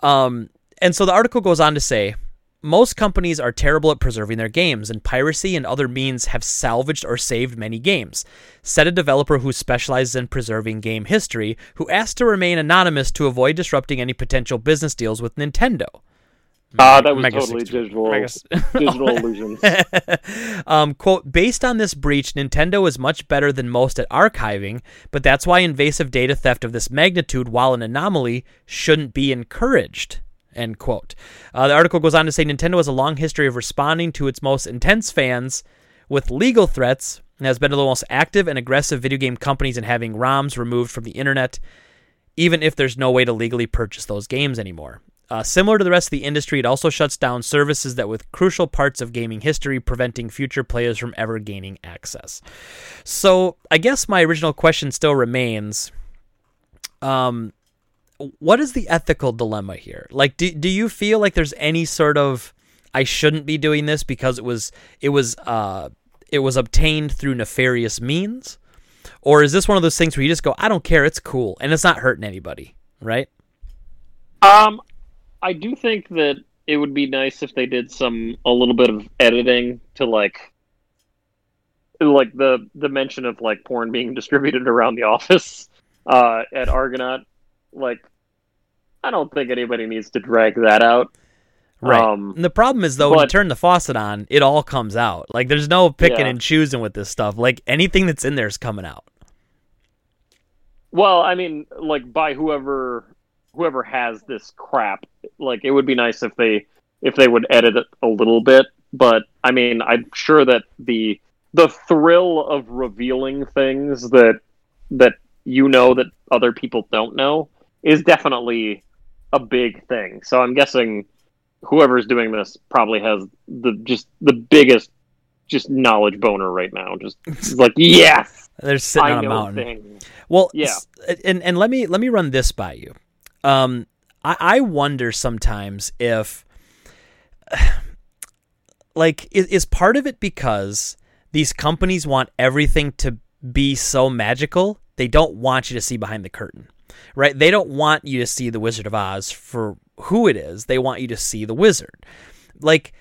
Um, and so the article goes on to say most companies are terrible at preserving their games, and piracy and other means have salvaged or saved many games. Said a developer who specializes in preserving game history, who asked to remain anonymous to avoid disrupting any potential business deals with Nintendo. Ah that was Mega totally 64 digital [laughs] digital illusions [laughs] um, quote, based on this breach, Nintendo is much better than most at archiving, but that's why invasive data theft of this magnitude, while an anomaly, shouldn't be encouraged. End quote. Uh, the article goes on to say Nintendo has a long history of responding to its most intense fans with legal threats and has been one of the most active and aggressive video game companies in having ROMs removed from the internet, even if there's no way to legally purchase those games anymore. Uh, similar to the rest of the industry, it also shuts down services that with crucial parts of gaming history, preventing future players from ever gaining access. So, I guess my original question still remains: um, What is the ethical dilemma here? Like, do do you feel like there's any sort of I shouldn't be doing this because it was it was uh it was obtained through nefarious means, or is this one of those things where you just go, I don't care, it's cool, and it's not hurting anybody, right? Um, I do think that it would be nice if they did some a little bit of editing to like, like the the mention of like porn being [laughs] distributed around the office uh, at Argonaut. Like, I don't think anybody needs to drag that out. Right. Um, And the problem is though, when you turn the faucet on, it all comes out. Like there's no picking Yeah. and choosing with this stuff. Like anything that's in there is coming out. Well, I mean, like by whoever whoever has this crap, like it would be nice if they if they would edit it a little bit. But I mean, I'm sure that the the thrill of revealing things that that you know that other people don't know is definitely a big thing. So I'm guessing whoever's doing this probably has the just the biggest just knowledge boner right now. Just [laughs] like yes, They're sitting I on a mountain. things. Well, Yeah. and and let me let me run this by you. Um, I, I wonder sometimes if, [sighs] like, is, is part of it because these companies want everything to be so magical? They don't want you to see behind the curtain, right? They don't want you to see the Wizard of Oz for who it is. They want you to see the wizard. Like,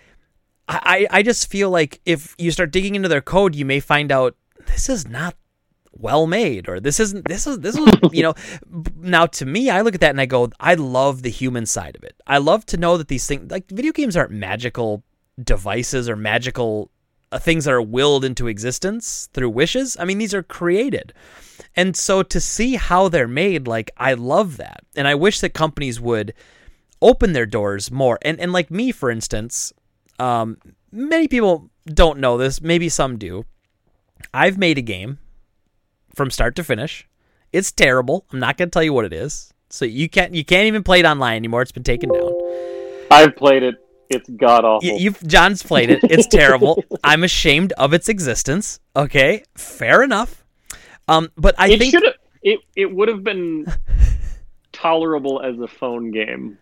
I, I just feel like if you start digging into their code, you may find out this is not well made or this isn't this is this is you know [laughs] now to me I look at that and I go I love the human side of it. I love to know that these things like video games aren't magical devices or magical uh, things that are willed into existence through wishes. I mean these are created. And so to see how they're made like I love that. And I wish that companies would open their doors more. And and like me for instance, um many people don't know this, maybe some do. I've made a game from start to finish. It's terrible. I'm not going to tell you what it is. So you can't you can't even play it online anymore. It's been taken down. I've played it. It's god awful. You, have John's played it. It's terrible. [laughs] I'm ashamed of its existence. Okay, fair enough. Um, but I it think should it it would have been tolerable as a phone game,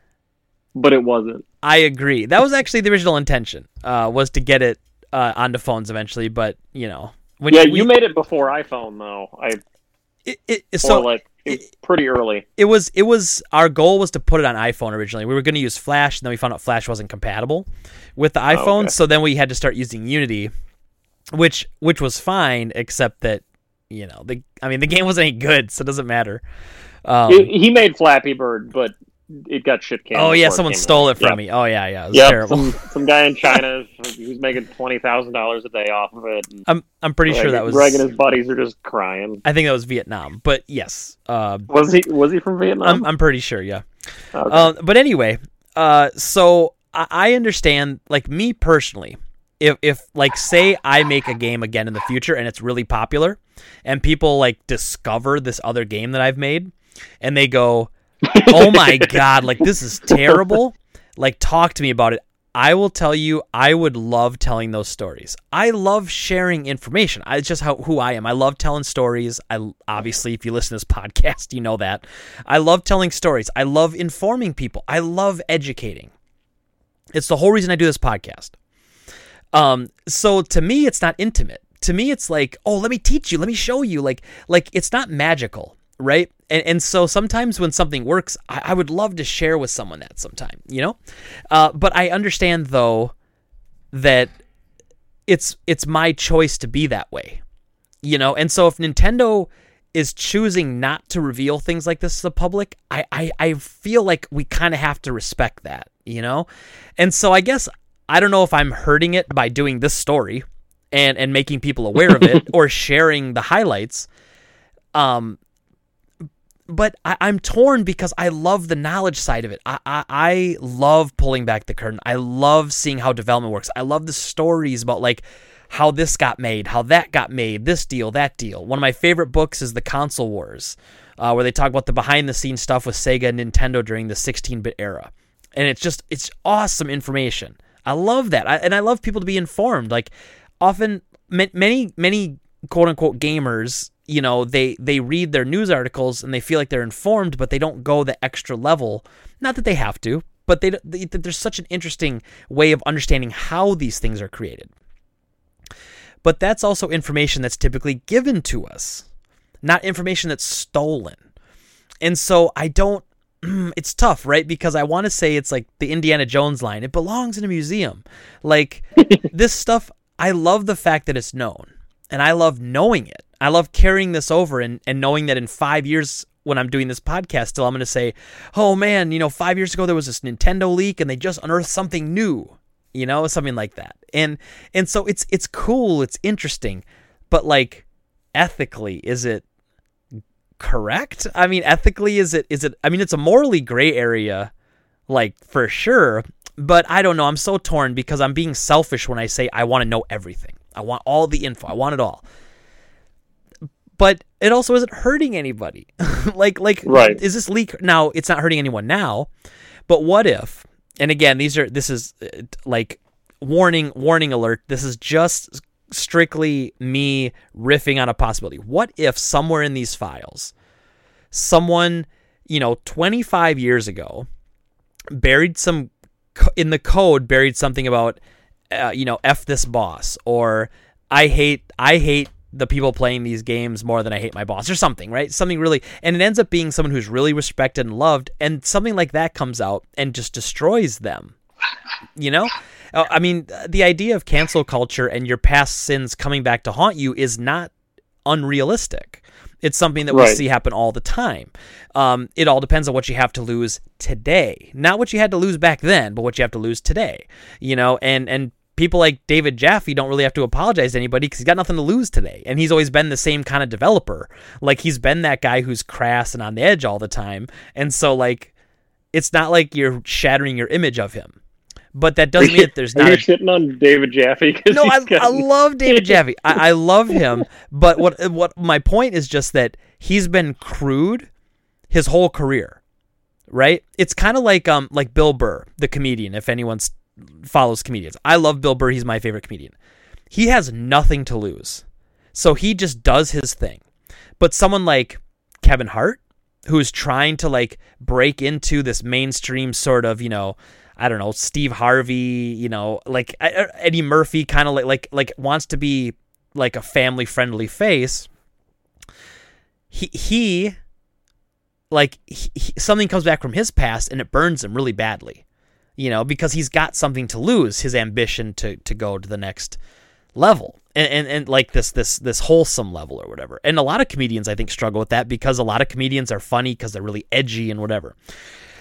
but it wasn't. I agree. That was actually the original intention. Uh, was to get it uh, onto phones eventually, but you know when yeah, you, you made it before iPhone though. I it, it so like it, pretty early. It was it was our goal was to put it on iPhone originally. We were going to use Flash, and then we found out Flash wasn't compatible with the iPhone. Oh, okay. So then we had to start using Unity, which which was fine, except that you know the I mean the game wasn't any good, so it doesn't matter. Um, he made Flappy Bird, but it got shit canned. Oh yeah, someone stole it from yep. me. Oh yeah, yeah, it was yep. terrible. Some, some guy in China [laughs] who's making twenty thousand dollars a day off of it. I'm I'm pretty Greg, sure that was Greg and his buddies are just crying. I think that was Vietnam, but yes. Uh, was he was he from Vietnam? I'm I'm pretty sure, yeah. Okay. Uh, but anyway, uh, so I, I understand, like me personally, if if like say I make a game again in the future and it's really popular, and people like discover this other game that I've made, and they go [laughs] oh my god, like this is terrible. Like talk to me about it. I will tell you, I would love telling those stories. I love sharing information. It's just how who I am. I love telling stories. I obviously, if you listen to this [laughs] podcast, you know that. I love telling stories. I love informing people. I love educating. It's the whole reason I do this podcast. Um, so to me, it's not intimate. To me, it's like, oh, let me teach you, let me show you. Like, like it's not magical right? And and so sometimes when something works, I, I would love to share with someone that sometime, you know. Uh, but I understand though that it's it's my choice to be that way, you know. And so if Nintendo is choosing not to reveal things like this to the public, I I, I feel like we kind of have to respect that, you know. And so I guess I don't know if I'm hurting it by doing this story and and making people aware of it [laughs] or sharing the highlights. Um, but I, am torn because I love the knowledge side of it. I, I, I love pulling back the curtain. I love seeing how development works. I love the stories about like how this got made, how that got made, this deal, that deal. One of my favorite books is The Console Wars, uh, where they talk about the behind the scenes stuff with Sega and Nintendo during the 16 bit era. And it's just, it's awesome information. I love that. I, and I love people to be informed. Like, often, many, many quote unquote gamers you know they they read their news articles and they feel like they're informed but they don't go the extra level. Not that they have to but they, they there's such an interesting way of understanding how these things are created. But that's also information that's typically given to us not information that's stolen. And so i don't [clears throat] it's tough right? Because i want to say it's like the indiana jones line it belongs in a museum. Like [laughs] this stuff i love the fact that it's known and i love knowing it I love carrying this over and, and knowing that in five years when I'm doing this podcast still I'm gonna say, Oh man, you know, five years ago there was this Nintendo leak and they just unearthed something new. You know, something like that. And and so it's it's cool, it's interesting, but like ethically, is it correct? I mean, ethically is it is it I mean it's a morally gray area, like for sure. But I don't know. I'm so torn because I'm being selfish when I say I want to know everything. I want all the info. I want it all but it also isn't hurting anybody. [laughs] like like right. is this leak now it's not hurting anyone now, but what if and again these are this is uh, like warning warning alert this is just strictly me riffing on a possibility. What if somewhere in these files someone, you know, 25 years ago buried some in the code buried something about uh, you know, f this boss or I hate I hate the people playing these games more than I hate my boss or something, right? Something really, and it ends up being someone who's really respected and loved, and something like that comes out and just destroys them. You know, uh, I mean, the idea of cancel culture and your past sins coming back to haunt you is not unrealistic. It's something that we Right. see happen all the time. Um, it all depends on what you have to lose today, not what you had to lose back then, but what you have to lose today. You know, and and people like David Jaffe don't really have to apologize to anybody because he's got nothing to lose today, and he's always been the same kind of developer. Like he's been that guy who's crass and on the edge all the time, and so like it's not like you're shattering your image of him. But that doesn't mean that there's [laughs] not you a shitting on David Jaffe? [laughs] no, I, got- I love David [laughs] Jaffe. I, I love him, but what what my point is just that he's been crude his whole career, right? It's kind of like um like Bill Burr, the comedian. If anyone s- follows comedians, I love Bill Burr. He's my favorite comedian. He has nothing to lose, so he just does his thing. But someone like Kevin Hart, who's trying to like break into this mainstream sort of you know I don't know Steve Harvey, you know, like uh, Eddie Murphy, kind of like like like wants to be like a family friendly face. He he like he- something comes back from his past and it burns him really badly, you know, because he's got something to lose, his ambition to to go to the next level. And, and, and like this this this wholesome level or whatever, and a lot of comedians I think struggle with that because a lot of comedians are funny because they're really edgy and whatever.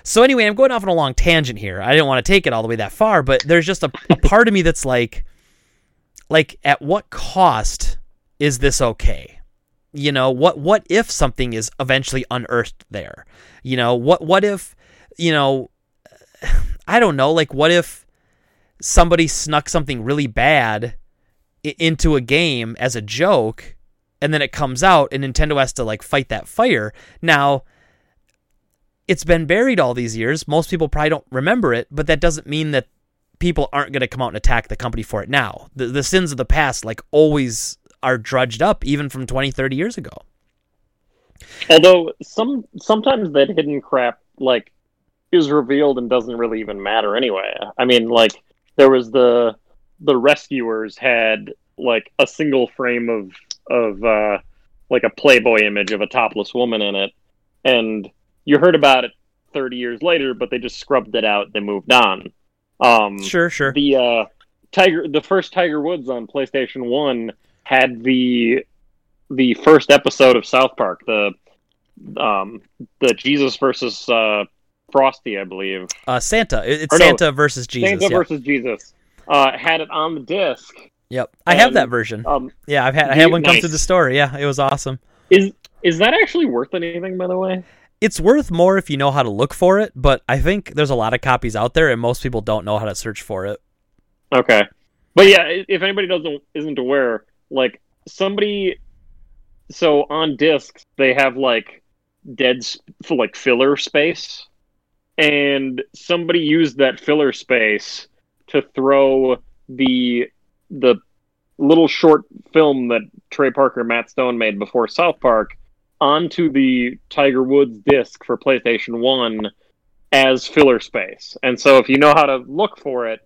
So anyway, I'm going off on a long tangent here. I didn't want to take it all the way that far, but there's just a, a part of me that's like, like, at what cost is this okay? You know, what what if something is eventually unearthed there? You know, what what if, you know, [sighs] I don't know, like what if somebody snuck something really bad into a game as a joke and then it comes out and Nintendo has to like fight that fire. Now, it's been buried all these years. Most people probably don't remember it, but that doesn't mean that people aren't going to come out and attack the company for it now. The, the sins of the past, like, always are drudged up, even from 20, 30 years ago. Although some sometimes that hidden crap like is revealed and doesn't really even matter anyway. I mean, like there was the the rescuers had like a single frame of of uh, like a Playboy image of a topless woman in it, and you heard about it thirty years later, but they just scrubbed it out. They moved on. Um, Sure, sure. the uh, Tiger, the first Tiger Woods on PlayStation One had the the first episode of South Park, the um, the Jesus versus uh, Frosty, I believe, Uh, Santa. It's Or no, Santa versus Jesus. Santa yep. versus Jesus, uh, had it on the disc. Yep. I have that version. Um, Yeah, I've had I had one come nice. through the store. Yeah, it was awesome. is is that actually worth anything? By the way, It's worth more if you know how to look for it, but I think there's a lot of copies out there, and most people don't know how to search for it. Okay, but yeah, if anybody doesn't isn't aware, like somebody, so on discs they have like dead like filler space, and somebody used that filler space to throw the the little short film that Trey Parker and Matt Stone made before South Park onto the Tiger Woods disc for PlayStation One as filler space. And so if you know how to look for it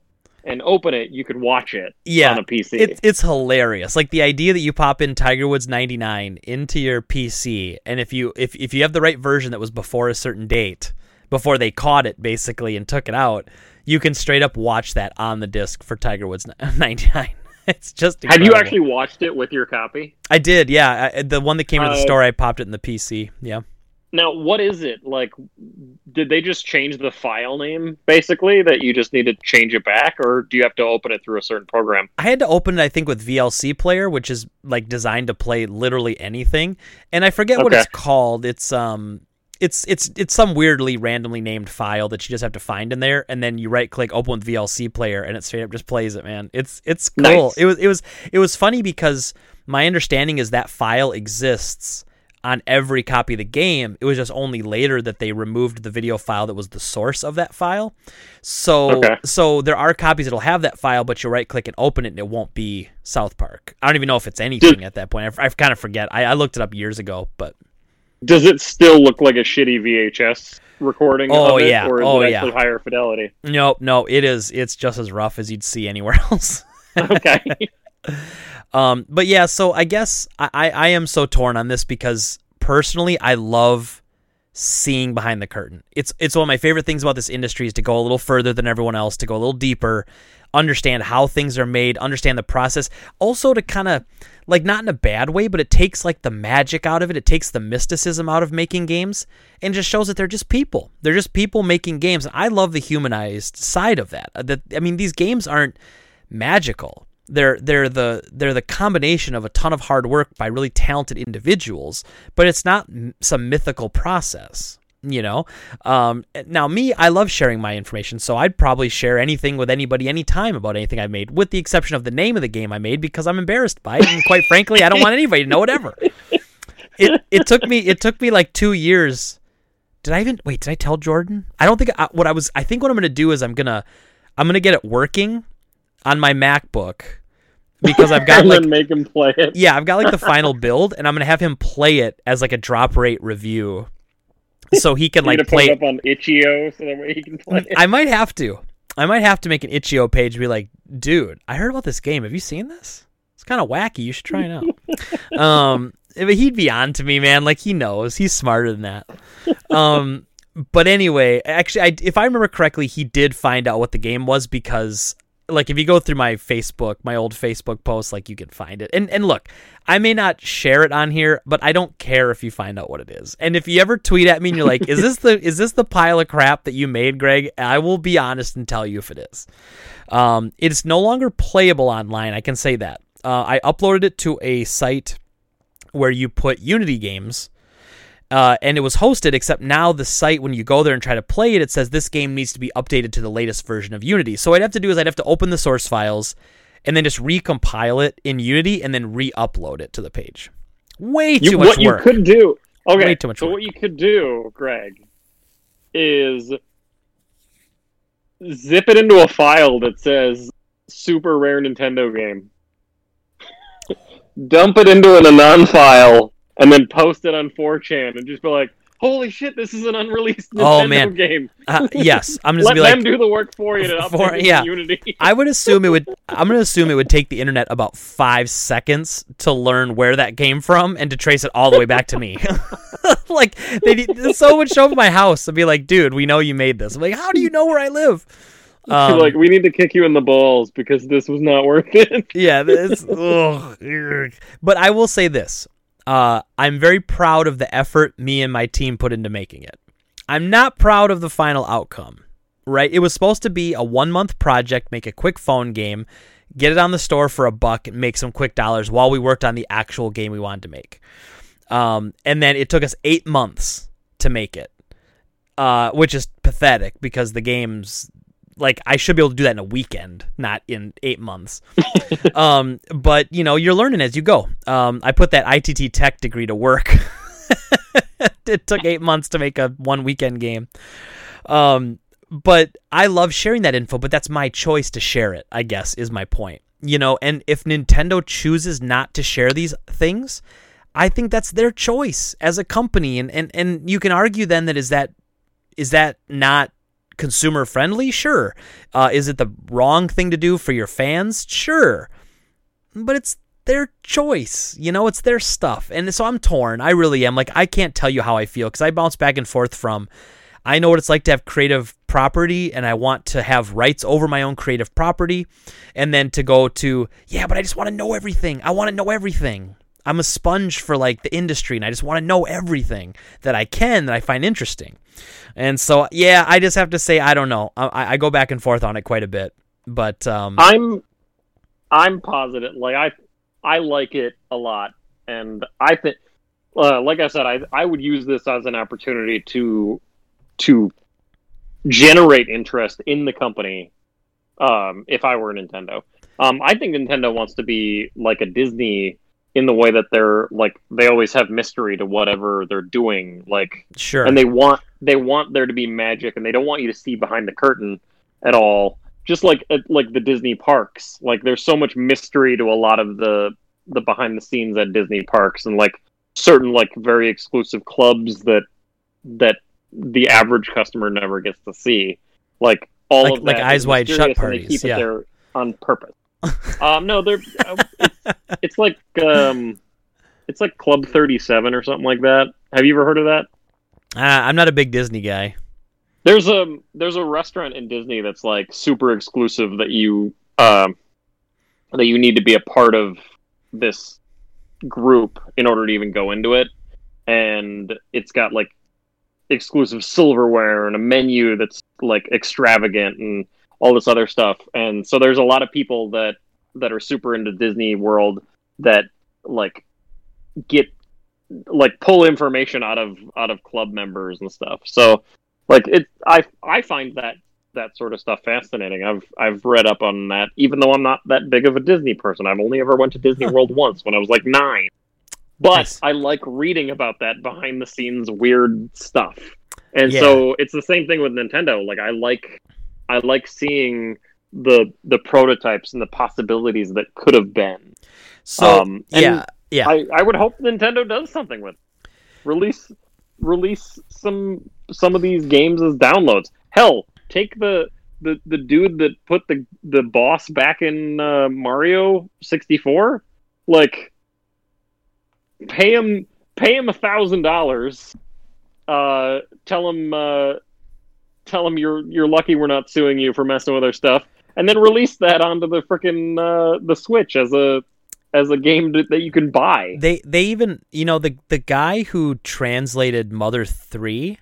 and open it, you could watch it Yeah, on a PC. It's it's hilarious. Like the idea that you pop in Tiger Woods 99 into your PC and if you if if you have the right version that was before a certain date, before they caught it basically and took it out, you can straight up watch that on the disc for Tiger Woods [laughs] 99. It's just Have you actually watched it with your copy? I did. Yeah, I, the one that came to the Uh, store I popped it in the PC. Yeah. Now, what is it? Like, did they just change the file name, basically, that you just need to change it back, or do you have to open it through a certain program? I had to open it, I think, with VLC Player, which is like designed to play literally anything, and I forget what it's called. It's um, it's it's it's some weirdly randomly named file that you just have to find in there, and then you right click open with VLC Player, and it straight up just plays it. Man, it's it's cool. Nice. It was it was it was funny because my understanding is that file exists on every copy of the game. It was just only later that they removed the video file that was the source of that file. So Okay. so there are copies that'll have that file, but you right click and open it, and it won't be South Park. I don't even know if it's anything at that point. I, I kind of forget. I, I looked it up years ago, but Does it still look like a shitty VHS recording? Oh, of it, yeah. or is Oh, it yeah. higher fidelity? no, no, it is. It's just as rough as you'd see anywhere [laughs] else. Okay. [laughs] Um, but yeah, so I guess I, I, I am so torn on this because personally, I love seeing behind the curtain. It's it's one of my favorite things about this industry is to go a little further than everyone else, to go a little deeper, understand how things are made, understand the process. Also to kind of like not in a bad way, but it takes like the magic out of it. It takes the mysticism out of making games and just shows that they're just people. They're just people making games. And I love the humanized side of that. That I mean, these games aren't magical. They're they're the they're the combination of a ton of hard work by really talented individuals, but it's not some mythical process you know? Um, now me i love sharing my information so i'd probably share anything with anybody anytime about anything i made with the exception of the name of the game i made because i'm embarrassed by it and quite frankly i don't want anybody to know whatever. [laughs] It, it took me it took me like two years. Did i even wait did i tell jordan? I don't think I, what i was i think what i'm gonna do is i'm gonna i'm gonna get it working on my macbook because I've got [laughs] like make him play it. Yeah, I've got like the final [laughs] build, and I'm gonna have him play it as like a drop rate review so he can like play it up on itch.io so that way he can play. It. I might have to. I might have to make an itch.io page and be like, dude, I heard about this game. Have you seen this? It's kind of wacky. You should try it out. [laughs] um, but he'd be on to me, man. Like he knows. He's smarter than that. Um, but anyway, actually, I, if I remember correctly, he did find out what the game was because like if you go through my Facebook, my old Facebook posts, like you can find it. And and look, I may not share it on here, but I don't care if you find out what it is. And if you ever tweet at me and you're like, "Is this the is this the pile of crap that you made, Greg?" I will be honest and tell you if it is. Um, it's no longer playable online. I can say that. Uh, I uploaded it to a site where you put Unity games uh, and it was hosted, except now the site, when you go there and try to play it, it says this game needs to be updated to the latest version of Unity. So what I'd have to do is I'd have to open the source files and then just recompile it in Unity and then re-upload it to to the page. Way too you, much what work. What you could do, okay, Way too much so work. what you could do, Greg, is zip it into a file that says super rare Nintendo game. [laughs] Dump it into an anon file and then post it on 4chan and just be like, "Holy shit, this is an unreleased oh, Nintendo oh, man. game." uh, yes, I'm just [laughs] let be them like, do the work for you to [laughs] for, yeah. Unity. [laughs] I would assume it would. I'm gonna assume it would take the internet about five seconds to learn where that came from and to trace it all the way back to me. like they so would show up at my house and be like, "Dude, we know you made this." I'm like, "How do you know where I live?" Um, like we need to kick you in the balls because this was not worth it. yeah, this. ugh. But I will say this: uh, I'm very proud of the effort me and my team put into making it. I'm not proud of the final outcome, right? It was supposed to be a one month project, make a quick phone game, get it on the store for a buck, and make some quick dollars while we worked on the actual game we wanted to make. Um, and then it took us eight months to make it, uh, which is pathetic because the game's like I should be able to do that in a weekend, not in eight months. [laughs] um, but you know, you're learning as you go. Um, I put that ITT Tech degree to work. [laughs] it took eight months to make a one weekend game. Um, but I love sharing that info, but that's my choice to share it, I guess, is my point. You know, and if Nintendo chooses not to share these things, I think that's their choice as a company. And, and, and you can argue then that is that is that not consumer friendly? Sure. Uh, is it the wrong thing to do for your fans? Sure. But it's their choice. You know, it's their stuff. And so I'm torn. I really am. Like, I can't tell you how I feel because I bounce back and forth from I know what it's like to have creative property and I want to have rights over my own creative property. And then to go to, yeah, but I just want to know everything. I want to know everything. I'm a sponge for like the industry and I just want to know everything that I can that I find interesting. And so, yeah, I just have to say, I don't know. I, I go back and forth on it quite a bit, but um, I'm, I'm positive. Like I, I like it a lot, and I think, uh, like I said, I, I would use this as an opportunity to, to generate interest in the company. Um, if I were Nintendo, um, I think Nintendo wants to be like a Disney in the way that they're like they always have mystery to whatever they're doing like sure. and they want they want there to be magic and they don't want you to see behind the curtain at all. Just like at, like the disney parks. Like there's so much mystery to a lot of the the behind the scenes at disney parks and like certain like very exclusive clubs that that the average customer never gets to see. Like all like, of like eyes wide shut parties they keep yeah. it there on purpose um, no, they're uh, it's, [laughs] it's, like um, it's like Club Thirty Seven or something like that. Have you ever heard of that? Uh, I'm not a big Disney guy. There's a there's a restaurant in Disney that's like super exclusive that you um that you need to be a part of this group in order to even go into it, and it's got like exclusive silverware and a menu that's like extravagant and all this other stuff. And so there's a lot of people that that are super into Disney World that like get like pull information out of out of club members and stuff. So like it I I find that that sort of stuff fascinating. I've I've read up on that even though I'm not that big of a Disney person. I've only ever went to Disney World once when I was like 9. But Nice. I like reading about that behind the scenes weird stuff. And Yeah. so it's the same thing with Nintendo. Like I like I like seeing the the prototypes and the possibilities that could have been. So Um, yeah, yeah. I, I would hope Nintendo does something with it. release release some some of these games as downloads. Hell, take the the, the dude that put the the boss back in uh, Mario sixty four, like pay him pay him a thousand dollars. Uh, tell him uh, tell them you're you're lucky we're not suing you for messing with our stuff, and then release that onto the frickin' uh, the Switch as a as a game that that you can buy. They they even you know the the guy who translated Mother Three,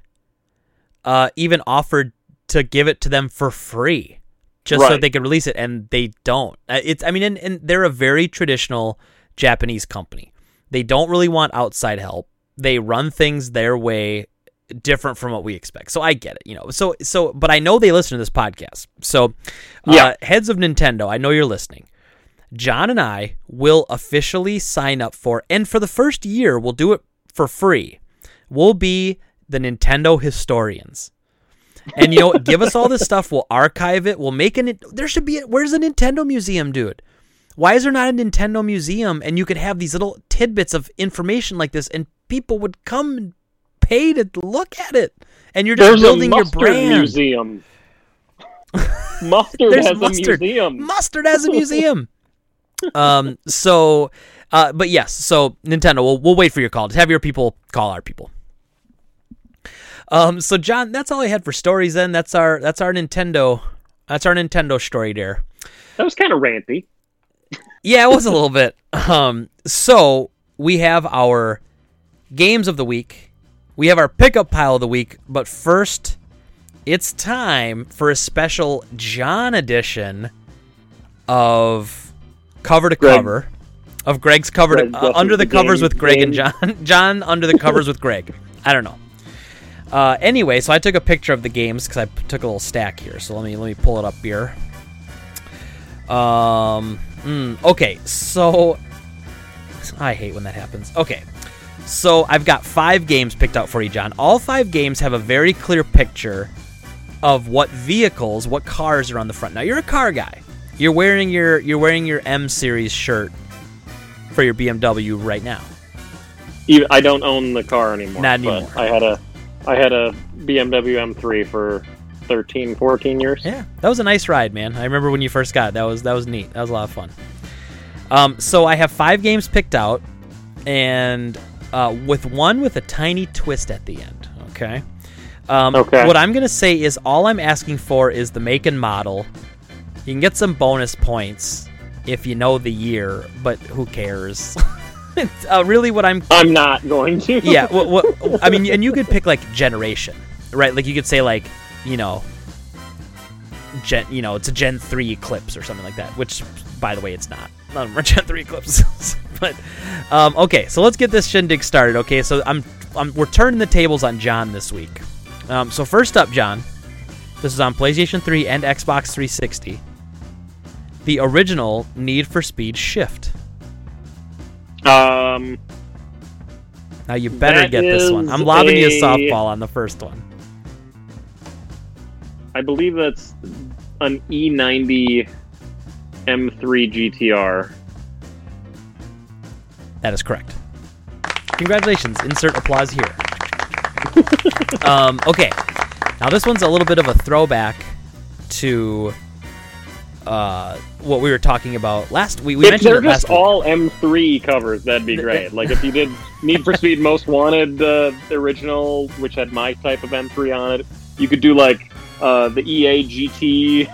uh, even offered to give it to them for free, just so they could release it, and they don't. Uh, It's I mean, and, and they're a very traditional Japanese company. They don't really want outside help. They run things their way, different from what we expect. So I get it, you know. So so, but I know they listen to this podcast. So, uh, Yeah. heads of Nintendo, I know you're listening. John and I will officially sign up for, and for the first year, we'll do it for free. We'll be the Nintendo historians. And you know, [laughs] give us all this stuff. We'll archive it. We'll make an. There should be. A, where's the Nintendo museum, dude? Why is there not a Nintendo museum? And you could have these little tidbits of information like this, and people would come and pay to look at it. And you're just There's building a your brand. museum. [laughs] mustard has mustard. a museum. Mustard has a [laughs] museum. um. So, uh. But yes. So Nintendo. We'll we'll wait for your call. Just have your people call our people. Um. So John, that's all I had for stories. Then that's our that's our Nintendo. That's our Nintendo story there. That was kind of ranty. Yeah, it was a little bit. [laughs] Um. So we have our games of the week. We have our pickup pile of the week. But first, it's time for a special John edition of cover to Greg. cover of Greg's cover Greg to, uh, under the the covers game- with Greg and. John. [laughs] John under the covers with Greg. I don't know. Uh, anyway, so I took a picture of the games because I took a little stack here. So let me let me pull it up here. Um. mm, okay, so I hate when that happens. Okay, so I've got five games picked out for you, John. All five games have a very clear picture of what vehicles, what cars are on the front. Now you're a car guy. You're wearing your you're wearing your M series shirt for your BMW right now. I don't own the car anymore. Not but anymore. I had a, I had a BMW M3 for 13, 14 years. Yeah, that was a nice ride, man. I remember when you first got it. That was that was neat. That was a lot of fun. Um, so I have five games picked out, and uh, with one with a tiny twist at the end. Okay. Um, Okay. What I'm gonna say is all I'm asking for is the make and model. You can get some bonus points if you know the year, but who cares? [laughs] uh, really, what I'm I'm not going to. yeah what, what [laughs] i mean and you could pick like generation right like you could say like you know gen you know it's a gen 3 eclipse or something like that which by the way it's not them gen 3 eclipses [laughs] but um, okay so let's get this shindig started okay? So I'm, I'm we're turning the tables on john this week. Um, so first up john this is on playstation 3 and xbox 360 the original need for speed shift. Um, now you better get this one. I'm lobbing you a a- softball on the first one. I believe that's an E E90 M3 GTR. That is correct. Congratulations. Insert applause here. [laughs] um, okay. Now, this one's a little bit of a throwback to uh, what we were talking about last. week. we if mentioned they're just week. all M3 covers, that'd be great. Like if you did Need for [laughs] Speed Most Wanted, uh, the original, which had my type of M3 on it, you could do like uh, the EA GT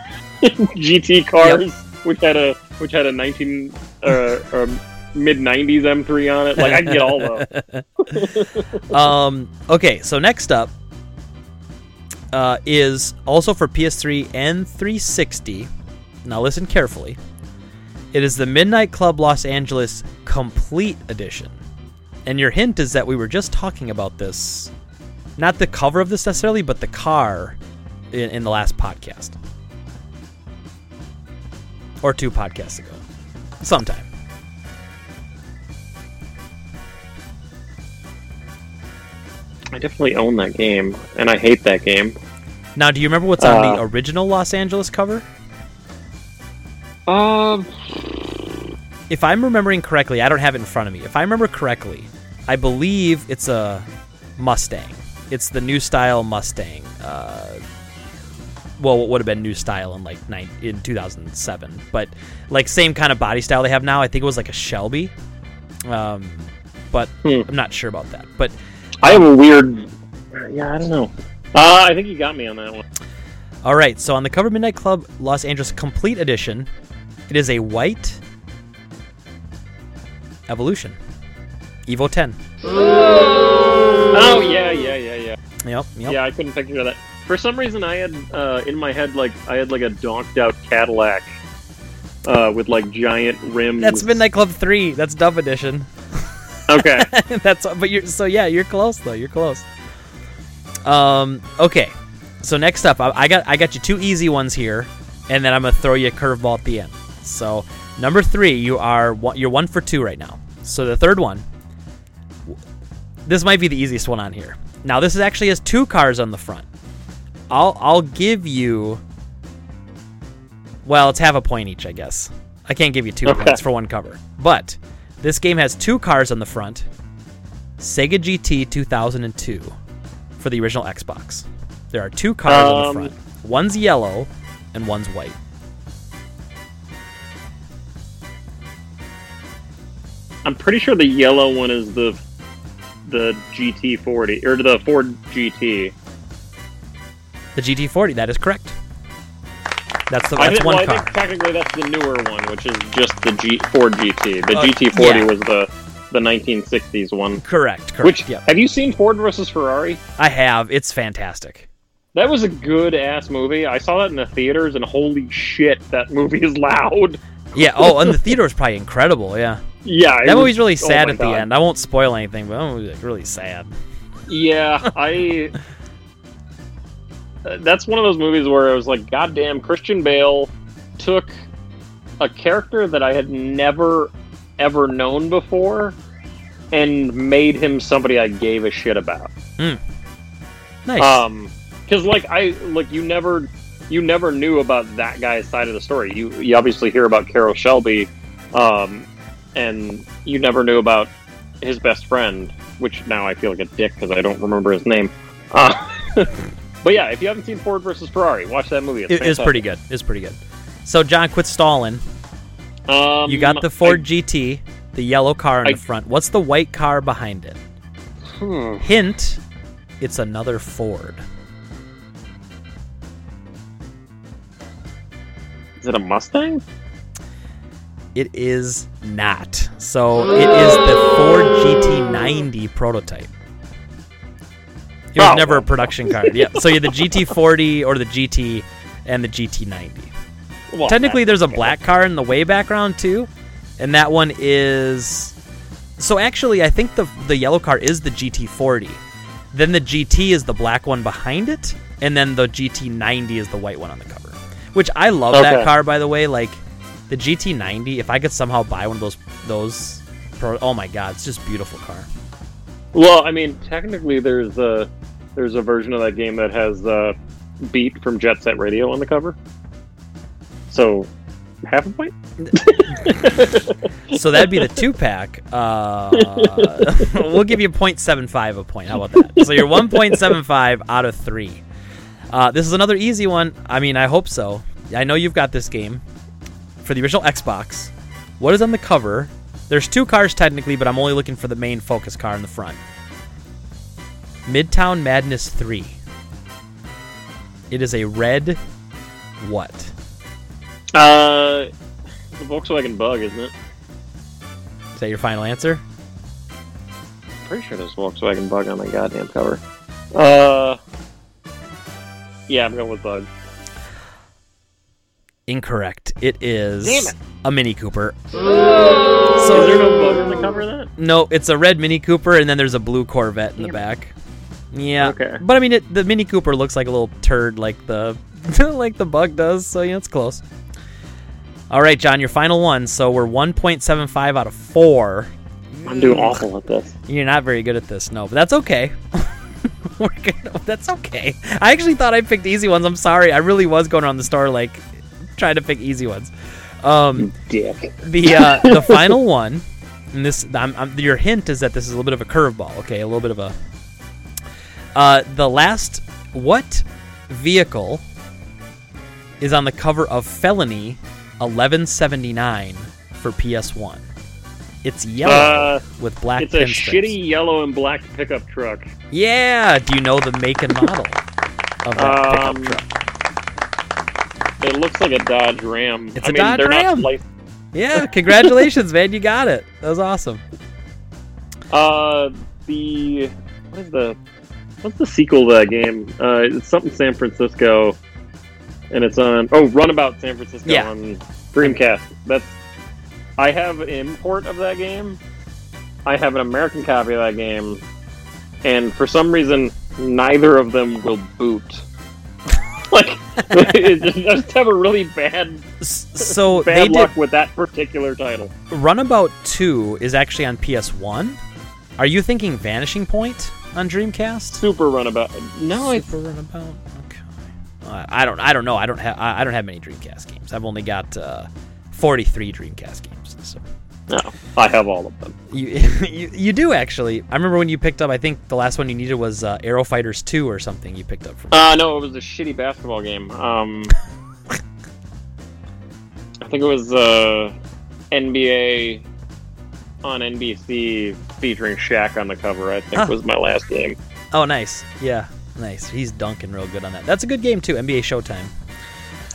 GT [laughs] cars, which had a which had a 19 uh, um, mid 90s M3 on it. Like I can get all those. [laughs] um, okay, so next up uh, is also for PS3 and 360. Now listen carefully. It is the Midnight Club Los Angeles Complete Edition. And your hint is that we were just talking about this, not the cover of this necessarily, but the car in, in the last podcast. Or two podcasts ago. Sometime. I definitely own that game, and I hate that game. Now, do you remember what's on Uh, the original Los Angeles cover? Um, if I'm remembering correctly, I don't have it in front of me. If I remember correctly, I believe it's a Mustang. It's the new style Mustang. Uh, well, what would have been new style in like nine, in 2007, but like same kind of body style they have now. I think it was like a Shelby, um, but Hmm. I'm not sure about that. But I have a weird. Yeah, I don't know. Uh, I think you got me on that one. all right, so on the cover, Midnight Club Los Angeles Complete Edition, it is a white Evolution Evo 10. Oh yeah, yeah, yeah, yeah. Yep, yep. Yeah, I couldn't figure that. For some reason, I had uh, in my head like I had like a donked out Cadillac uh, with like giant rims. That's Midnight Club three. That's Dub Edition. Okay. [laughs] That's but you're so yeah. You're close though. You're close. Um. Okay. So next up, I, I got I got you two easy ones here, and then I'm gonna throw you a curveball at the end. So number three, you are one, you're one for two right now. So the third one, this might be the easiest one on here. Now this is actually has two cars on the front. I'll I'll give you. Well, it's half a point each, I guess. I can't give you two Okay. points for one cover, but this game has two cars on the front. Sega GT 2002 for the original Xbox. There are two cars on the Um, front. One's yellow and one's white. I'm pretty sure the yellow one is the the GT40 or the Ford GT. The GT40, that is correct. That's the that's think, one well, I think technically that's the newer one, which is just the G Ford GT. The Uh, GT40 yeah. was the the 1960s one. Correct, correct. Which yep. have you seen Ford versus Ferrari? I have. It's fantastic. That was a good ass movie. I saw that in the theaters, and holy shit, that movie is loud. Yeah. Oh, and the theater was probably incredible. Yeah. Yeah, That was- movie's really oh sad my at the end. I won't spoil anything, but that movie was really sad. Yeah, I. [laughs] That's one of those movies where I was like, "Goddamn!" Christian Bale took a character that I had never ever known before and made him somebody I gave a shit about. Nice. Um, because like I like you never you never knew about that guy's side of the story. You you obviously hear about Carroll Shelby, um, and you never knew about his best friend, which now I feel like a dick because I don't remember his name. Uh, [laughs] but yeah, if you haven't seen Ford versus Ferrari, watch that movie. It's it is pretty good. It's pretty good. So John, quit stalling. Um, You got the Ford I- GT, the yellow car in I- the front. What's the white car behind it? hmm. Hint: It's another Ford. Is it a Mustang? It is not. So it is the Ford GT90 prototype. It was Oh, never a production car. Yeah. So you had the GT40 or the GT and the GT90. Well, Technically, there's a okay. black car in the way background too, and that one is. So actually, I think the the yellow car is the GT40. Then the GT is the black one behind it, and then the GT90 is the white one on the cover. Which I love that car, by the way. Like the GT90, if I could somehow buy one of those those, pro, oh my god, it's just a beautiful car. Well, I mean, technically, there's a there's a version of that game that has uh, "Beat" from Jet Set Radio on the cover. So, half a point. So that'd be the two pack. Uh, [laughs] we'll give you 0.75 a point. How about that? So you're 1.75 out of three. Uh, this is another easy one. I mean, I hope so. I know you've got this game. for the original Xbox. What is on the cover? There's two cars technically, but I'm only looking for the main focus car in the front. Midtown Madness 3. It is a red what? Uh, the Volkswagen Bug, isn't it? Is that your final answer? Pretty sure there's Volkswagen Bug on the goddamn cover. Uh, yeah, I'm going with Bug. Incorrect. It is it. a Mini Cooper. So is there no Bug on the cover of that? No, it's a red Mini Cooper, and then there's a blue Corvette in the back. it. Yeah. Okay. But I mean, it, the Mini Cooper looks like a little turd, like the [laughs] like the Bug does. So yeah, it's close. All right, John, your final one. So we're 1.75 out of four. I'm doing awful at this. You're not very good at this, no, but that's okay. [laughs] We're good. That's okay. I actually thought I picked easy ones. I'm sorry. I really was going around the store like trying to pick easy ones. Um, Dick. the uh, the final [laughs] one, and this I'm, I'm, your hint is that this is a little bit of a curveball. Okay, a little bit of a. Uh, the last what vehicle is on the cover of Felony 1179 for PS1? It's yellow Uh, with black. it's a shitty yellow and black pickup truck. Yeah. Do you know the make and model of that Um, pickup truck? It looks like a Dodge Ram. It's I a mean, Dodge they're Ram. Not lic- Yeah. Congratulations, man. You got it. That was awesome. uh, the what is the what's the sequel to that game? Uh, it's something San Francisco, and it's on oh Runabout San Francisco Yeah. on Dreamcast. That's I have an import of that game. I have an American copy of that game, and for some reason, neither of them will boot. [laughs] like, [laughs] it just- I just have a really bad So bad they did luck with that particular title. Runabout 2 is actually on PS1. Are you thinking Vanishing Point on Dreamcast? Super Runabout. No, Super Runabout. Okay. Uh, I don't. I don't know. I don't have. I I don't have many Dreamcast games. I've only got uh, 43 Dreamcast games. So no. I have all of them. you, [laughs] you you do actually. I remember when you picked up. I think the last one you needed was uh, Aero Fighters 2 or something. You picked up from. Uh no, it was a shitty basketball game. Um, [laughs] I think it was uh, NBA on NBC featuring Shaq on the cover. I think Huh. was my last game. Oh, nice. Yeah, nice. He's dunking real good on that. That's a good game too. NBA Showtime.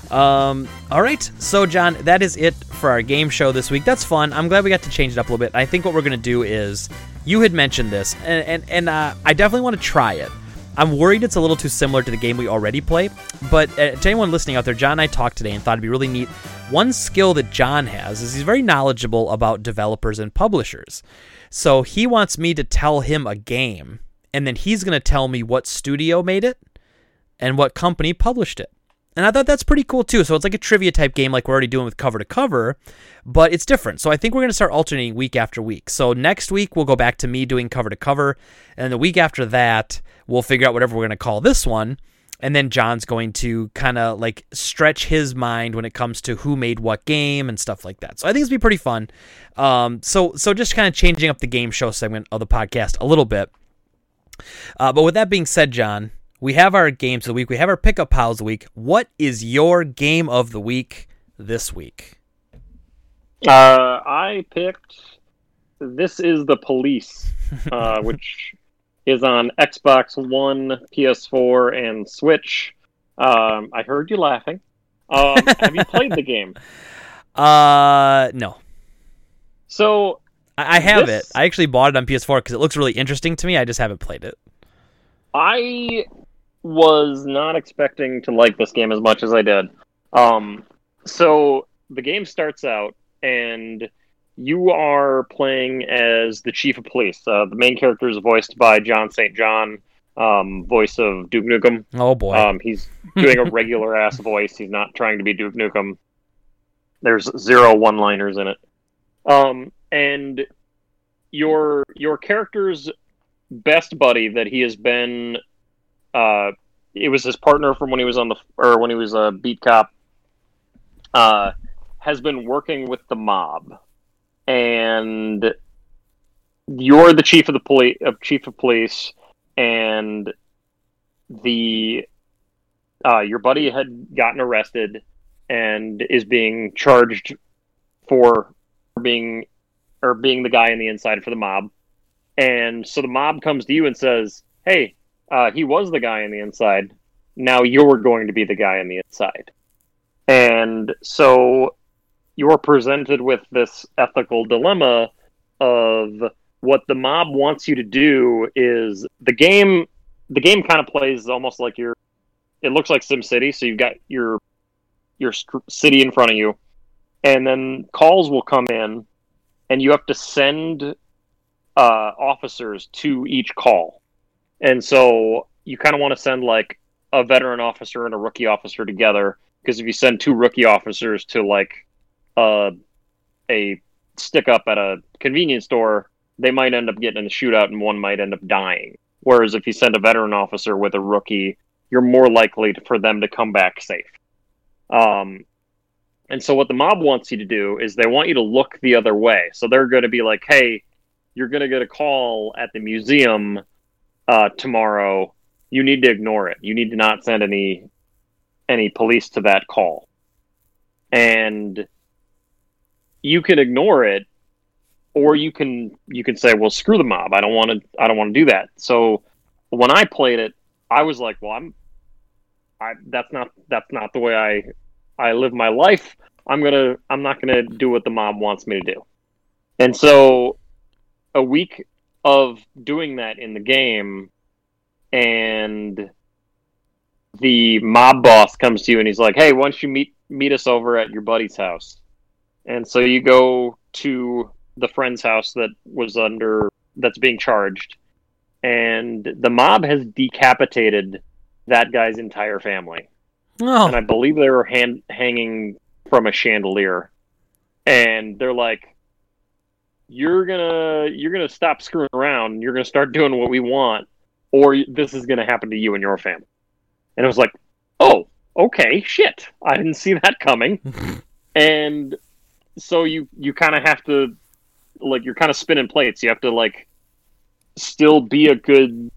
Um, all right. So, John, that is it for our game show this week. That's fun. I'm glad we got to change it up a little bit. I think what we're gonna do is, you had mentioned this, and and, and uh, I definitely want to try it. I'm worried it's a little too similar to the game we already play. But uh, to anyone listening out there, John and I talked today and thought it'd be really neat. One skill that John has is he's very knowledgeable about developers and publishers. So he wants me to tell him a game, and then he's going to tell me what studio made it and what company published it. And I thought that's pretty cool too. So it's like a trivia type game, like we're already doing with cover to cover, but it's different. So I think we're going to start alternating week after week. So next week we'll go back to me doing cover to cover, and the week after that we'll figure out whatever we're going to call this one. And then John's going to kind of like stretch his mind when it comes to who made what game and stuff like that. So I think it's be pretty fun. Um, so so just kind of changing up the game show segment of the podcast a little bit. Uh, but with that being said, John, we have our games of the week. We have our pickup piles of the week. What is your game of the week this week? Uh, I picked This is the Police, uh, [laughs] which is on Xbox One, PS4, and Switch. Um, I heard you laughing. Um, [laughs] have you played the game? Uh, no. So I, I have This- it. I actually bought it on PS4 because it looks really interesting to me. I just haven't played it. I was not expecting to like this game as much as I did. Um, so the game starts out, and you are playing as the chief of police. Uh, the main character is voiced by John St. John, um, voice of Duke Nukem. Oh boy. Um, he's doing a regular ass [laughs] voice. He's not trying to be Duke Nukem. There's zero one liners in it. Um, and your your character's best buddy that he has been uh it was his partner from when he was on the or when he was a beat cop uh has been working with the mob and you're the chief of the police of chief of police and the uh, your buddy had gotten arrested and is being charged for being or being the guy in the inside for the mob. And so the mob comes to you and says, "Hey, uh, he was the guy in the inside. Now you're going to be the guy in the inside." And so you're presented with this ethical dilemma of what the mob wants you to do is the game the game kind of plays almost like you're it looks like sim city so you've got your your city in front of you and then calls will come in and you have to send uh, officers to each call. And so you kind of want to send like a veteran officer and a rookie officer together because if you send two rookie officers to like uh, a stick up at a convenience store, they might end up getting in a shootout and one might end up dying. Whereas if you send a veteran officer with a rookie, you're more likely to, for them to come back safe. Um, and so what the mob wants you to do is they want you to look the other way. So they're going to be like, "Hey, you're going to get a call at the museum uh, tomorrow. You need to ignore it. You need to not send any any police to that call." And you can ignore it or you can you can say well screw the mob. I don't want to i don't want to do that. So when i played it i was like well i'm I, that's not that's not the way i i live my life. I'm gonna i'm not gonna do what the mob wants me to do. And so a week of doing that in the game and the mob boss comes to you and he's like hey why don't you meet meet us over at your buddy's house and so you go to the friend's house that was under that's being charged, and the mob has decapitated that guy's entire family. Oh. And I believe they were hand, hanging from a chandelier. And they're like, "You're gonna you're gonna stop screwing around. You're gonna start doing what we want, or this is gonna happen to you and your family." And it was like, "Oh, okay, shit. I didn't see that coming." [laughs] and so you you kind of have to like you're kind of spinning plates. You have to like still be a good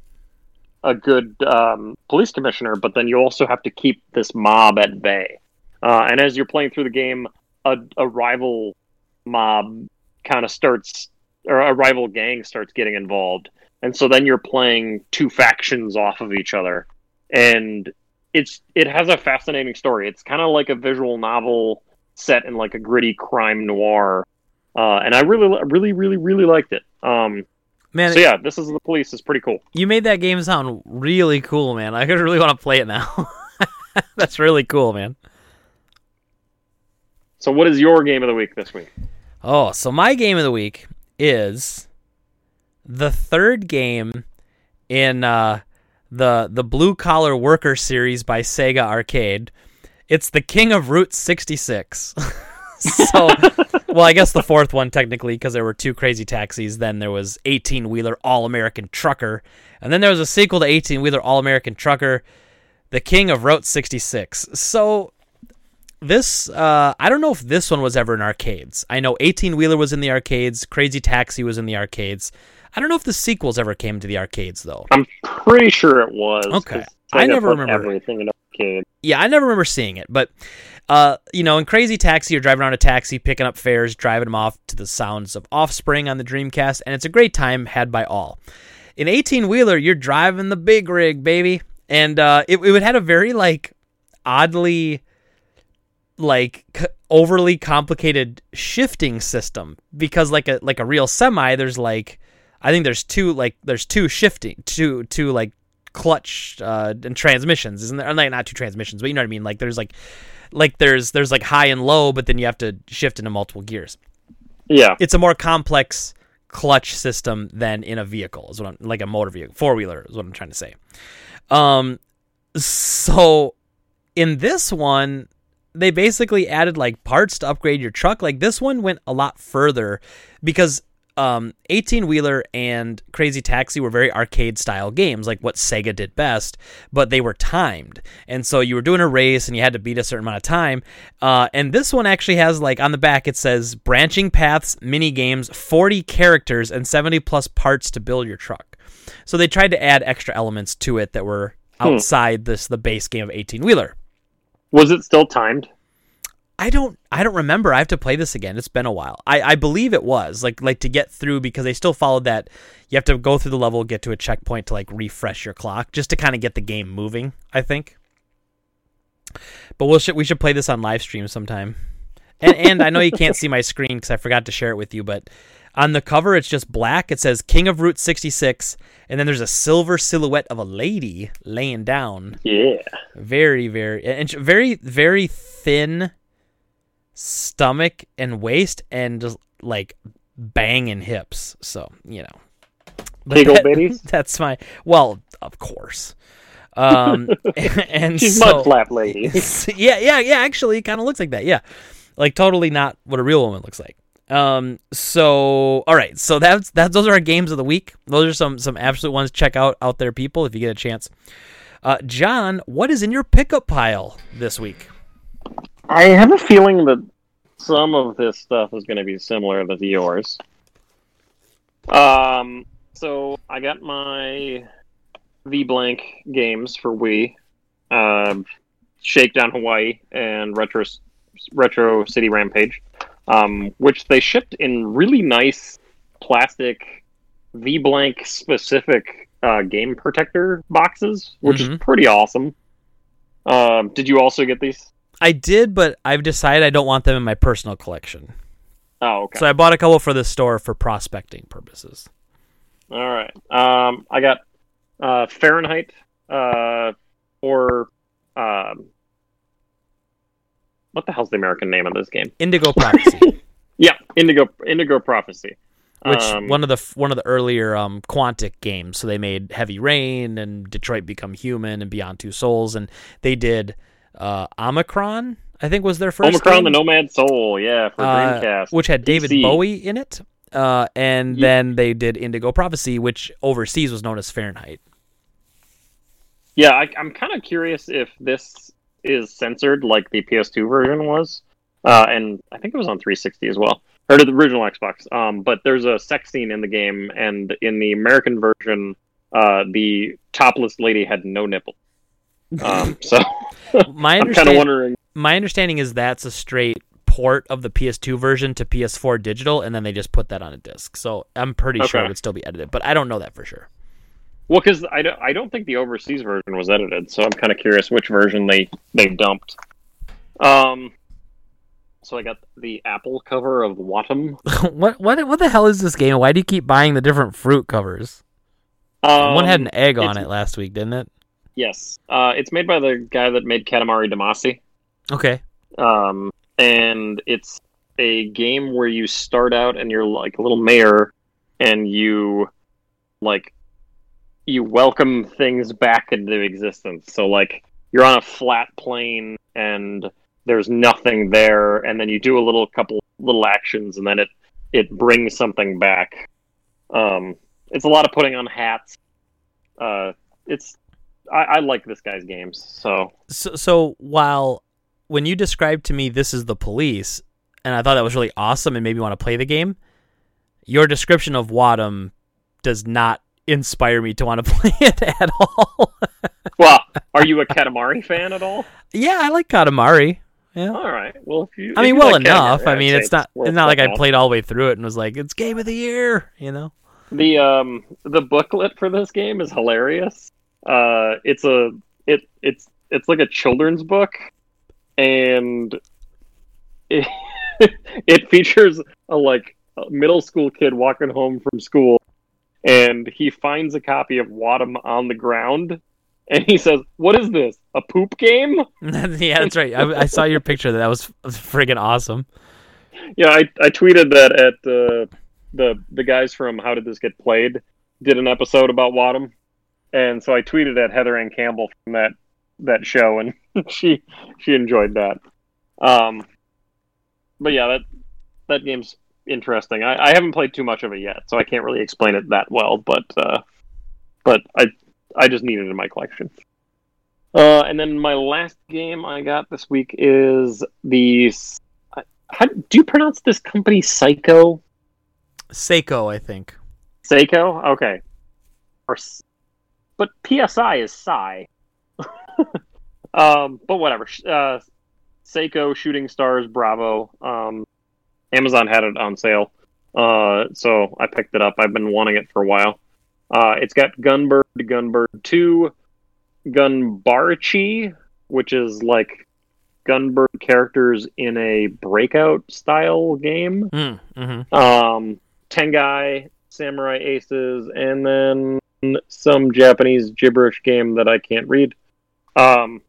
a good um, police commissioner, but then you also have to keep this mob at bay. Uh, and as you're playing through the game, a, a rival mob kind of starts, or a rival gang starts getting involved, and so then you're playing two factions off of each other, and it's it has a fascinating story. It's kind of like a visual novel set in like a gritty crime noir, uh, and I really, really, really, really liked it. Um, man, so yeah, this is the police is pretty cool. You made that game sound really cool, man. I [laughs] really want to play it now. [laughs] That's really cool, man. So, what is your game of the week this week? Oh, so my game of the week is the third game in uh, the the Blue Collar Worker series by Sega Arcade. It's the King of Route 66. [laughs] so, well, I guess the fourth one technically because there were two Crazy Taxis. Then there was 18 Wheeler All American Trucker, and then there was a sequel to 18 Wheeler All American Trucker, The King of Route 66. So this uh, I don't know if this one was ever in arcades. I know 18 Wheeler was in the arcades, Crazy Taxi was in the arcades. I don't know if the sequels ever came to the arcades though. I'm pretty sure it was. Okay. I never remember everything arcade. Yeah, I never remember seeing it, but uh, you know, in Crazy Taxi, you're driving around a taxi, picking up fares, driving them off to the sounds of Offspring on the Dreamcast, and it's a great time had by all. In 18 wheeler, you're driving the big rig, baby, and uh, it it had a very like oddly like c- overly complicated shifting system because like a like a real semi, there's like I think there's two like there's two shifting two two like clutch uh, and transmissions, isn't there? Like not two transmissions, but you know what I mean. Like there's like like there's there's like high and low, but then you have to shift into multiple gears. Yeah, it's a more complex clutch system than in a vehicle. Is what I'm like a motor vehicle, four wheeler is what I'm trying to say. Um, so in this one, they basically added like parts to upgrade your truck. Like this one went a lot further because um, 18 Wheeler and Crazy Taxi were very arcade style games, like what Sega did best, but they were timed. And so you were doing a race and you had to beat a certain amount of time. Uh, and this one actually has, like, on the back, it says branching paths, mini games, 40 characters, and 70 plus parts to build your truck. So they tried to add extra elements to it that were hmm. outside hmm. this the base game of 18 Wheeler. Was it still timed? I don't I don't remember. I have to play this again. It's been a while. I, I believe it was like like to get through because they still followed that. You have to go through the level, get to a checkpoint to like refresh your clock, just to kind of get the game moving. I think. But we'll we should play this on live stream sometime. And and I know you can't see my screen because I forgot to share it with you, but on the cover it's just black. It says King of Route 66, and then there's a silver silhouette of a lady laying down. Yeah. Very very and very very thin stomach and waist and just like banging hips. So you know, Big that, bitties. [laughs] That's my well, of course. Um, [laughs] and she's so, mud flap lady. [laughs] yeah, yeah, yeah. Actually, it kind of looks like that. Yeah, like totally not what a real woman looks like. Um, so all right, so that's that's those are our games of the week. Those are some some absolute ones. Check out out there, people, if you get a chance. Uh, John, what is in your pickup pile this week? I have a feeling that some of this stuff is going to be similar to yours. Um, so I got my V blank games for Wii, um, Shakedown Hawaii, and Retro Retro City Rampage, um, which they shipped in really nice plastic V blank specific uh, game protector boxes, which mm-hmm. is pretty awesome. Um, did you also get these? I did, but I've decided I don't want them in my personal collection. Oh, okay. So I bought a couple for the store for prospecting purposes. All right. Um, I got uh, Fahrenheit uh, or um, what the hell's the American name of this game? Indigo [laughs] Prophecy. yeah, Indigo Indigo Prophecy. Which um, one of the one of the earlier um, Quantic games? So they made Heavy Rain and Detroit Become Human and Beyond Two Souls, and they did uh, Omikron, I think was their first. Omikron, game. the Nomad Soul, yeah, for uh, Dreamcast, which had David PC. Bowie in it. Uh, and yeah. then they did Indigo Prophecy, which overseas was known as Fahrenheit. Yeah, I, am kind of curious if this is censored like the PS2 version was, uh, and I think it was on 360 as well, or the original Xbox. Um, but there's a sex scene in the game, and in the American version, uh, the topless lady had no nipple. Um, [laughs] so my I'm kind of wondering. My understanding is that's a straight port of the PS2 version to PS4 digital, and then they just put that on a disc. So I'm pretty okay. sure it would still be edited, but I don't know that for sure. Well, because I don't, I don't think the overseas version was edited, so I'm kind of curious which version they they dumped. Um, so I got the Apple cover of Wattam. [laughs] what what what the hell is this game? Why do you keep buying the different fruit covers? Um, One had an egg on it last week, didn't it? Yes, uh, it's made by the guy that made Katamari Damacy. Okay. Um, and it's a game where you start out and you're like a little mayor, and you like you welcome things back into existence. So like you're on a flat plane and there's nothing there, and then you do a little couple little actions, and then it it brings something back. Um, it's a lot of putting on hats. Uh, it's I, I like this guy's games. So. so, so while when you described to me this is the police, and I thought that was really awesome and made me want to play the game, your description of Wattam does not inspire me to want to [laughs] play it at all. [laughs] well, are you a Katamari fan at all? Yeah, I like Katamari. Yeah. All right. Well, if you, I mean, well like enough. Katamari, I mean, it's not. It's not like I played all the way through it and was like, "It's game of the year," you know. The um the booklet for this game is hilarious. Uh, it's a it it's it's like a children's book, and it, [laughs] it features a like a middle school kid walking home from school, and he finds a copy of Wattam on the ground, and he says, "What is this? A poop game?" [laughs] yeah, that's right. I, I, saw your picture. That was, friggin' awesome. Yeah, I, I tweeted that at uh, the the guys from How Did This Get Played did an episode about Wattam, and so I tweeted at Heather Anne Campbell from that that show, and [laughs] she she enjoyed that. Um, but yeah, that that game's interesting. I, I haven't played too much of it yet, so I can't really explain it that well. But uh, but I I just need it in my collection. Uh, and then my last game I got this week is the. How do you pronounce this company? Psycho. Seiko, I think. Seiko. Okay. Or but PSI is Psy. [laughs] um, but whatever. Uh, Psikyo Shooting Stars Bravo. Um, Amazon had it on sale, uh, so I picked it up. I've been wanting it for a while. Uh, it's got Gunbird, Gunbird Two, Gunbarich, which is like Gunbird characters in a breakout style game. Mm, hmm Um, Tengai, Samurai Aces, and then some Japanese gibberish game that I can't read. Um,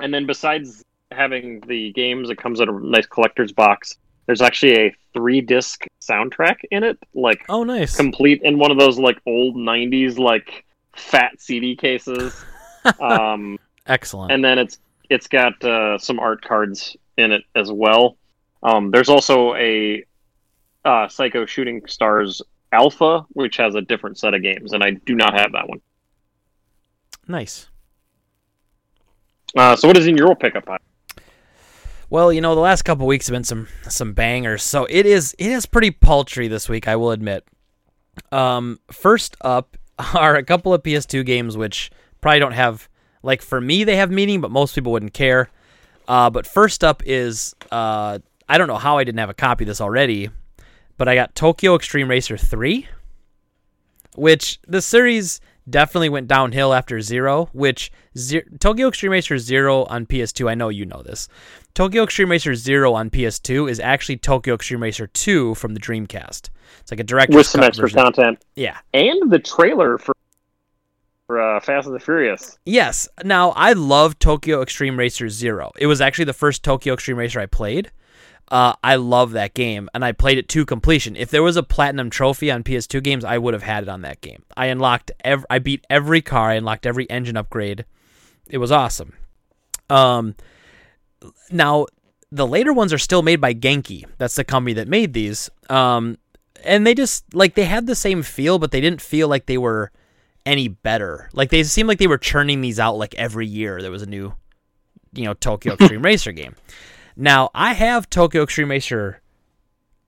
and then besides having the games, it comes in a nice collector's box. There's actually a three disc soundtrack in it, like Oh, nice. complete in one of those like old '90s like fat CD cases. [laughs] um, Excellent. and then it's it's got uh, some art cards in it as well. Um, there's also a uh, Psikyo Shooting Stars Alpha, which has a different set of games, and I do not have that one. nice. Uh, so, what is in your pickup pile? Well, you know, the last couple weeks have been some some bangers. So it is it is pretty paltry this week, I will admit. Um, first up [laughs] are a couple of PS2 games which probably don't have like for me they have meaning, but most people wouldn't care. Uh, but first up is uh, I don't know how I didn't have a copy of this already, but I got Tokyo Extreme Racer 3, which the series definitely went downhill after Zero, which Ze- Tokyo Extreme Racer 0 on PS2, I know you know this. Tokyo Extreme Racer 0 on PS2 is actually Tokyo Extreme Racer 2 from the Dreamcast. It's like a direct With some extra version. content Yeah. and the trailer for for uh, Fast and the Furious. Yes. Now, I love Tokyo Extreme Racer Zero. It was actually the first Tokyo Extreme Racer I played. Uh, I love that game, and I played it to completion. If there was a platinum trophy on PS2 games, I would have had it on that game. I unlocked every, I beat every car, I unlocked every engine upgrade. It was awesome. Um, now the later ones are still made by Genki. That's the company that made these. Um, and they just like they had the same feel, but they didn't feel like they were any better. Like they seemed like they were churning these out like every year. There was a new, you know, Tokyo [laughs] Extreme Racer game. Now I have Tokyo Extreme Racer.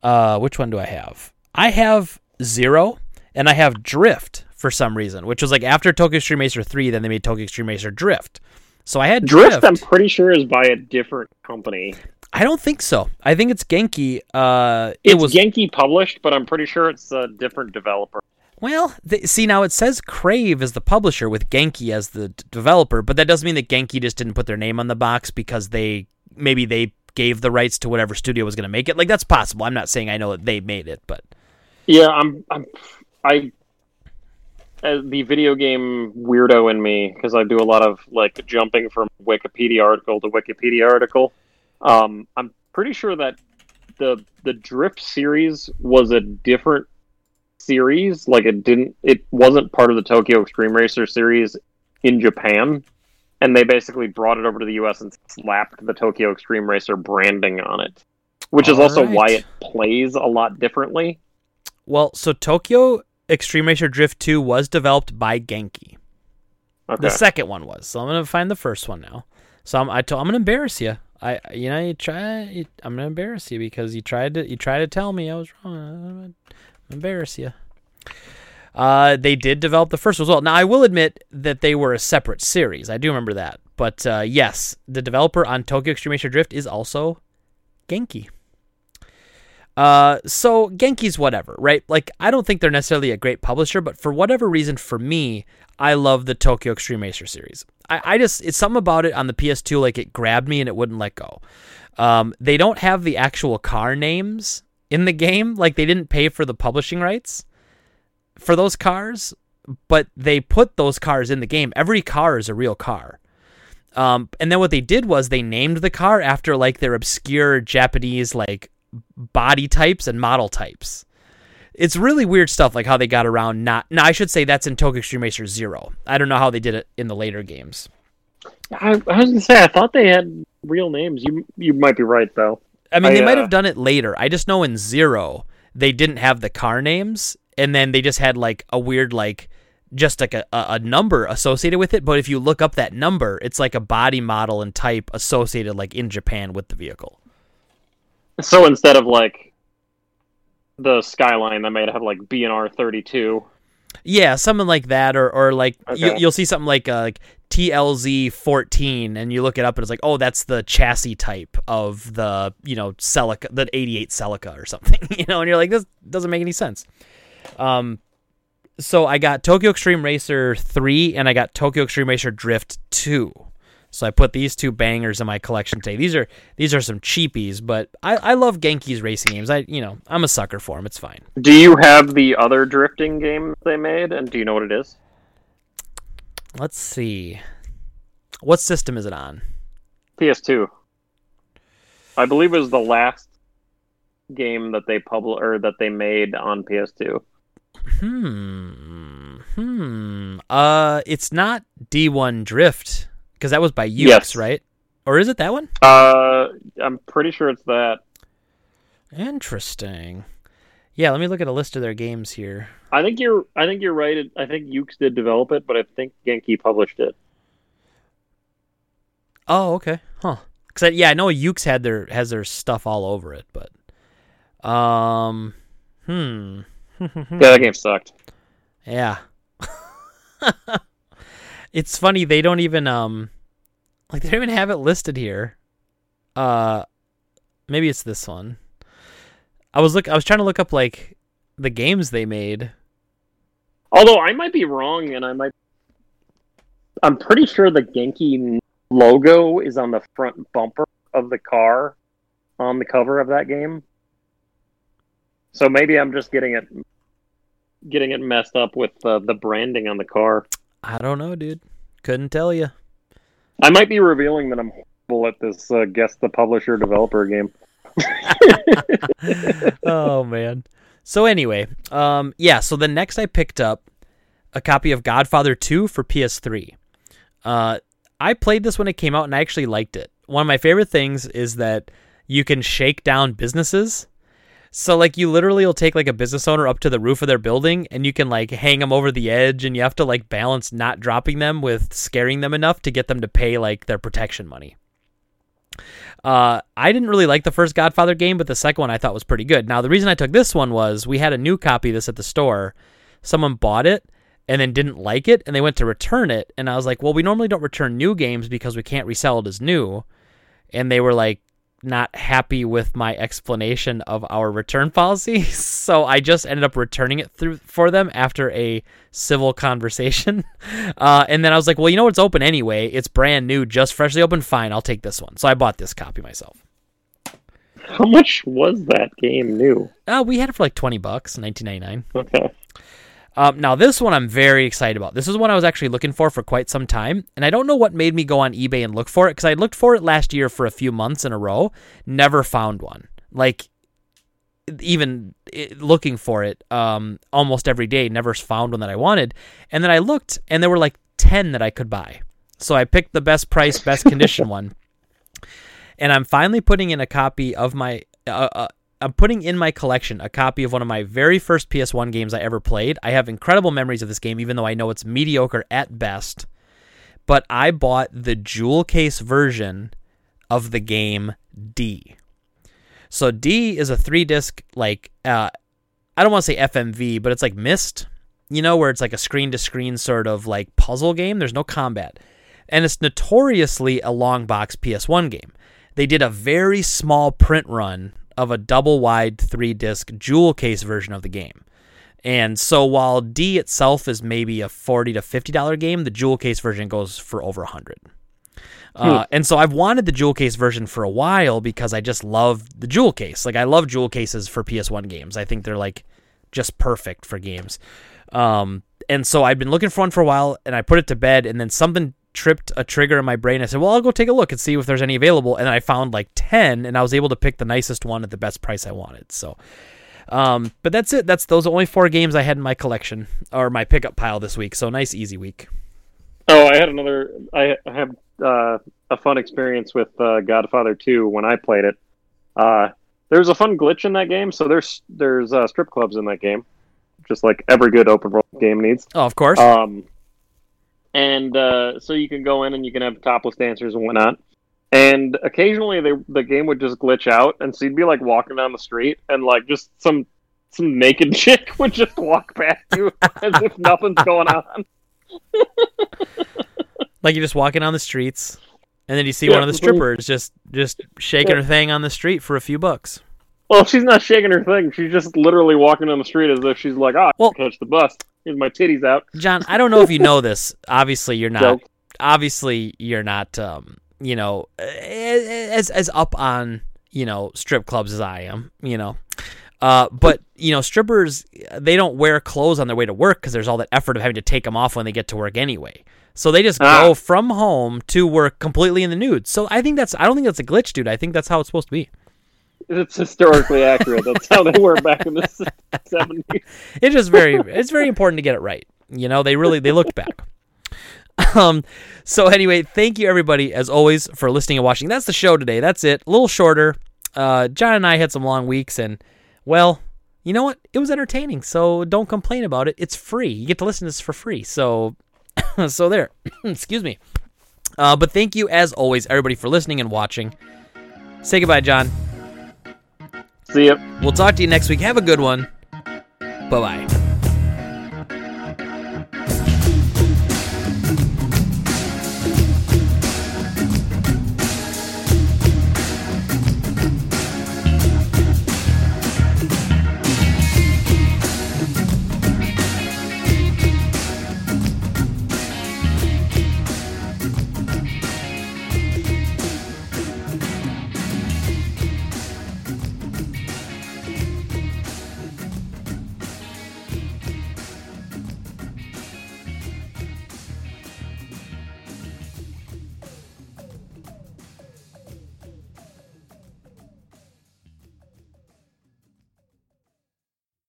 Uh, which one do I have? I have Zero, and I have Drift for some reason, which was like after Tokyo Extreme Racer three. Then they made Tokyo Extreme Racer Drift. So I had Drift, I'm pretty sure, is by a different company. I don't think so. I think it's Genki. Uh, it It's was Genki published, but I'm pretty sure it's a different developer. well. Th- see now it says Crave as the publisher with Genki as the d- developer, but that doesn't mean that Genki just didn't put their name on the box because they maybe they gave the rights to whatever studio was going to make it. Like that's possible. I'm not saying I know that they made it, but Yeah, I'm. I'm. I. As the video game weirdo in me, because I do a lot of like jumping from Wikipedia article to Wikipedia article. Um, I'm pretty sure that the the Drift series was a different series. Like it didn't. It wasn't part of the Tokyo Extreme Racer series in Japan, and they basically brought it over to the U.S. and slapped the Tokyo Extreme Racer branding on it, which is also why it plays a lot differently. well, so Tokyo Extreme Racer Drift 2 was developed by Genki. Okay. The second one was. So I'm gonna find the first one now. So I'm I I'm gonna embarrass you. I you know you try you, I'm gonna embarrass you because you tried to you tried to tell me I was wrong. I'm gonna embarrass you. Uh, they did develop the first one as well. Now I will admit that they were a separate series. I do remember that. But uh, yes, the developer on Tokyo Extreme Drift is also Genki. Uh, so Genki's whatever, right? Like I don't think they're necessarily a great publisher, but for whatever reason, for me, I love the Tokyo Extreme Racer series. I, I just it's something about it on the PS2, like it grabbed me and it wouldn't let go. Um, they don't have the actual car names in the game, like they didn't pay for the publishing rights for those cars, but they put those cars in the game. Every car is a real car. Um, and then what they did was they named the car after like their obscure Japanese like body types and model types. It's really weird stuff, like how they got around not. Now I should say that's in Tokyo Extreme Racer Zero. I don't know how they did it in the later games. I, I was gonna say I thought they had real names. You you might be right though. I mean, I, they might uh, have done it later. I just know in Zero they didn't have the car names, and then they just had like a weird like just like a, a number associated with it. But if you look up that number, it's like a body model and type associated like in Japan with the vehicle. So instead of like the skyline, that might have like BNR thirty two. Yeah, something like that, or or like you, Okay. you'll see something like uh, like TLZ 14 and you look it up and it's like, oh, that's the chassis type of the, you know, Celica, the 88 Celica or something, [laughs] you know, and you're like, this doesn't make any sense. Um, so I got Tokyo Extreme Racer 3 and I got Tokyo Extreme Racer Drift 2. So I put these two bangers in my collection today. These are these are some cheapies, but I, I love Genki's racing games. I you know I'm a sucker for them. It's fine. Do you have the other drifting game they made, and do you know what it is? Let's see. What system is it on? PS2. I believe it was the last game that they published or that they made on PS2. Hmm. Hmm. Uh, it's not D1 Drift because that was by Yuke's, Yes. right? Or is it that one? Uh, I'm pretty sure it's that. Interesting. Yeah, let me look at a list of their games here. I think you're. I think you're right. I think Yuke's did develop it, but I think Genki published it. Oh, okay. Huh. Cause I, yeah, I know Yuke's had their has their stuff all over it, but um, hmm. Yeah, that game sucked. Yeah. [laughs] it's funny they don't even um like they don't even have it listed here. Uh maybe it's this one. I was look I was trying to look up like the games they made. Although I might be wrong, and I might. I'm pretty sure the Genki logo is on the front bumper of the car on the cover of that game. So maybe I'm just getting it getting it messed up with uh, the branding on the car. I don't know, dude. Couldn't tell you. I might be revealing that I'm horrible at this uh, guess the publisher developer game. [laughs] oh man. So anyway, um yeah, so the next I picked up a copy of Godfather 2 for PS3. Uh I played this when it came out and I actually liked it. One of my favorite things is that you can shake down businesses. So like you literally will take like a business owner up to the roof of their building and you can like hang them over the edge and you have to like balance not dropping them with scaring them enough to get them to pay like their protection money. Uh, I didn't really like the first Godfather game, but the second one I thought was pretty good. Now, the reason I took this one was we had a new copy of this at the store. Someone bought it and then didn't like it, and they went to return it. And I was like, well, we normally don't return new games because we can't resell it as new. And they were like, not happy with my explanation of our return policy. [laughs] So I just ended up returning it through for them after a civil conversation. [laughs] Uh, and then I was like, well, you know, it's open anyway. It's brand new, just freshly opened. Fine, I'll take this one. So I bought this copy myself. How much was that game new? Uh, we had it for like 20 bucks, 1999. Okay. Um, now this one I'm very excited about. This is one I was actually looking for for quite some time, and I don't know what made me go on eBay and look for it because I looked for it last year for a few months in a row, never found one. Like even looking for it um, almost every day, never found one that I wanted. And then I looked, and there were like ten that I could buy. So I picked the best price, best condition [laughs] one, and I'm finally putting in a copy of my. Uh, uh, I'm putting in my collection a copy of one of my very first PS1 games I ever played. I have incredible memories of this game, even though I know it's mediocre at best. But I bought the jewel case version of the game D. So D is a three disc like uh, I don't want to say FMV, but it's like Myst, you know, where it's like a screen to screen sort of like puzzle game. There's no combat, and it's notoriously a long box PS1 game. They did a very small print run of a double wide three disc jewel case version of the game. And so while D itself is maybe a forty to fifty dollar game, the jewel case version goes for over a hundred. Uh, and so I've wanted the jewel case version for a while because I just love the jewel case. Like I love jewel cases for PS1 games. I think they're like just perfect for games. Um, and so I've been looking for one for a while, and I put it to bed, and then something tripped a trigger in my brain. I said, "Well, I'll go take a look and see if there's any available." And I found like ten, and I was able to pick the nicest one at the best price I wanted. So, um, but that's it. That's those are only four games I had in my collection or my pickup pile this week. So nice, easy week. Oh, I had another. I had uh, a fun experience with uh, Godfather 2 when I played it. Uh, there's a fun glitch in that game. So there's there's uh, strip clubs in that game, just like every good open world game needs. Oh, of course. Um, and uh, so you can go in and you can have topless dancers and whatnot. And occasionally, they, the game would just glitch out, and so you'd be like walking down the street, and like just some some naked [laughs] chick would just walk past you [laughs] as if nothing's going on. [laughs] Like you're just walking on the streets, and then you see Yeah, one of the strippers just just shaking her thing on the street for a few bucks. Well, she's not shaking her thing. She's just literally walking down the street as if she's like, "Ah, Well- catch the bus. Here's my titties out." John, I don't know if you know this. [laughs] Obviously, you're not. Joke. Obviously, you're not. Um, you know, as as up on you know strip clubs as I am. You know, uh, but you know, strippers they don't wear clothes on their way to work because there's all that effort of having to take them off when they get to work anyway. So they just Ah. go from home to work completely in the nude. So I think that's. I don't think that's a glitch, dude. I think that's how it's supposed to be. It's historically accurate. That's how they were back in the [laughs] seventies. it's just very it's very important to get it right. You know they really they looked back. Um so anyway thank you everybody as always for listening and watching. That's the show today. That's it. A little shorter. Uh john and i had some long weeks and well you know what? It was entertaining so don't complain about it. It's free. You get to listen to this for free. So [coughs] so there. [coughs] Excuse me. Uh but thank you as always everybody for listening and watching. Say goodbye john See ya. we'll talk to you next week. Have a good one. Bye bye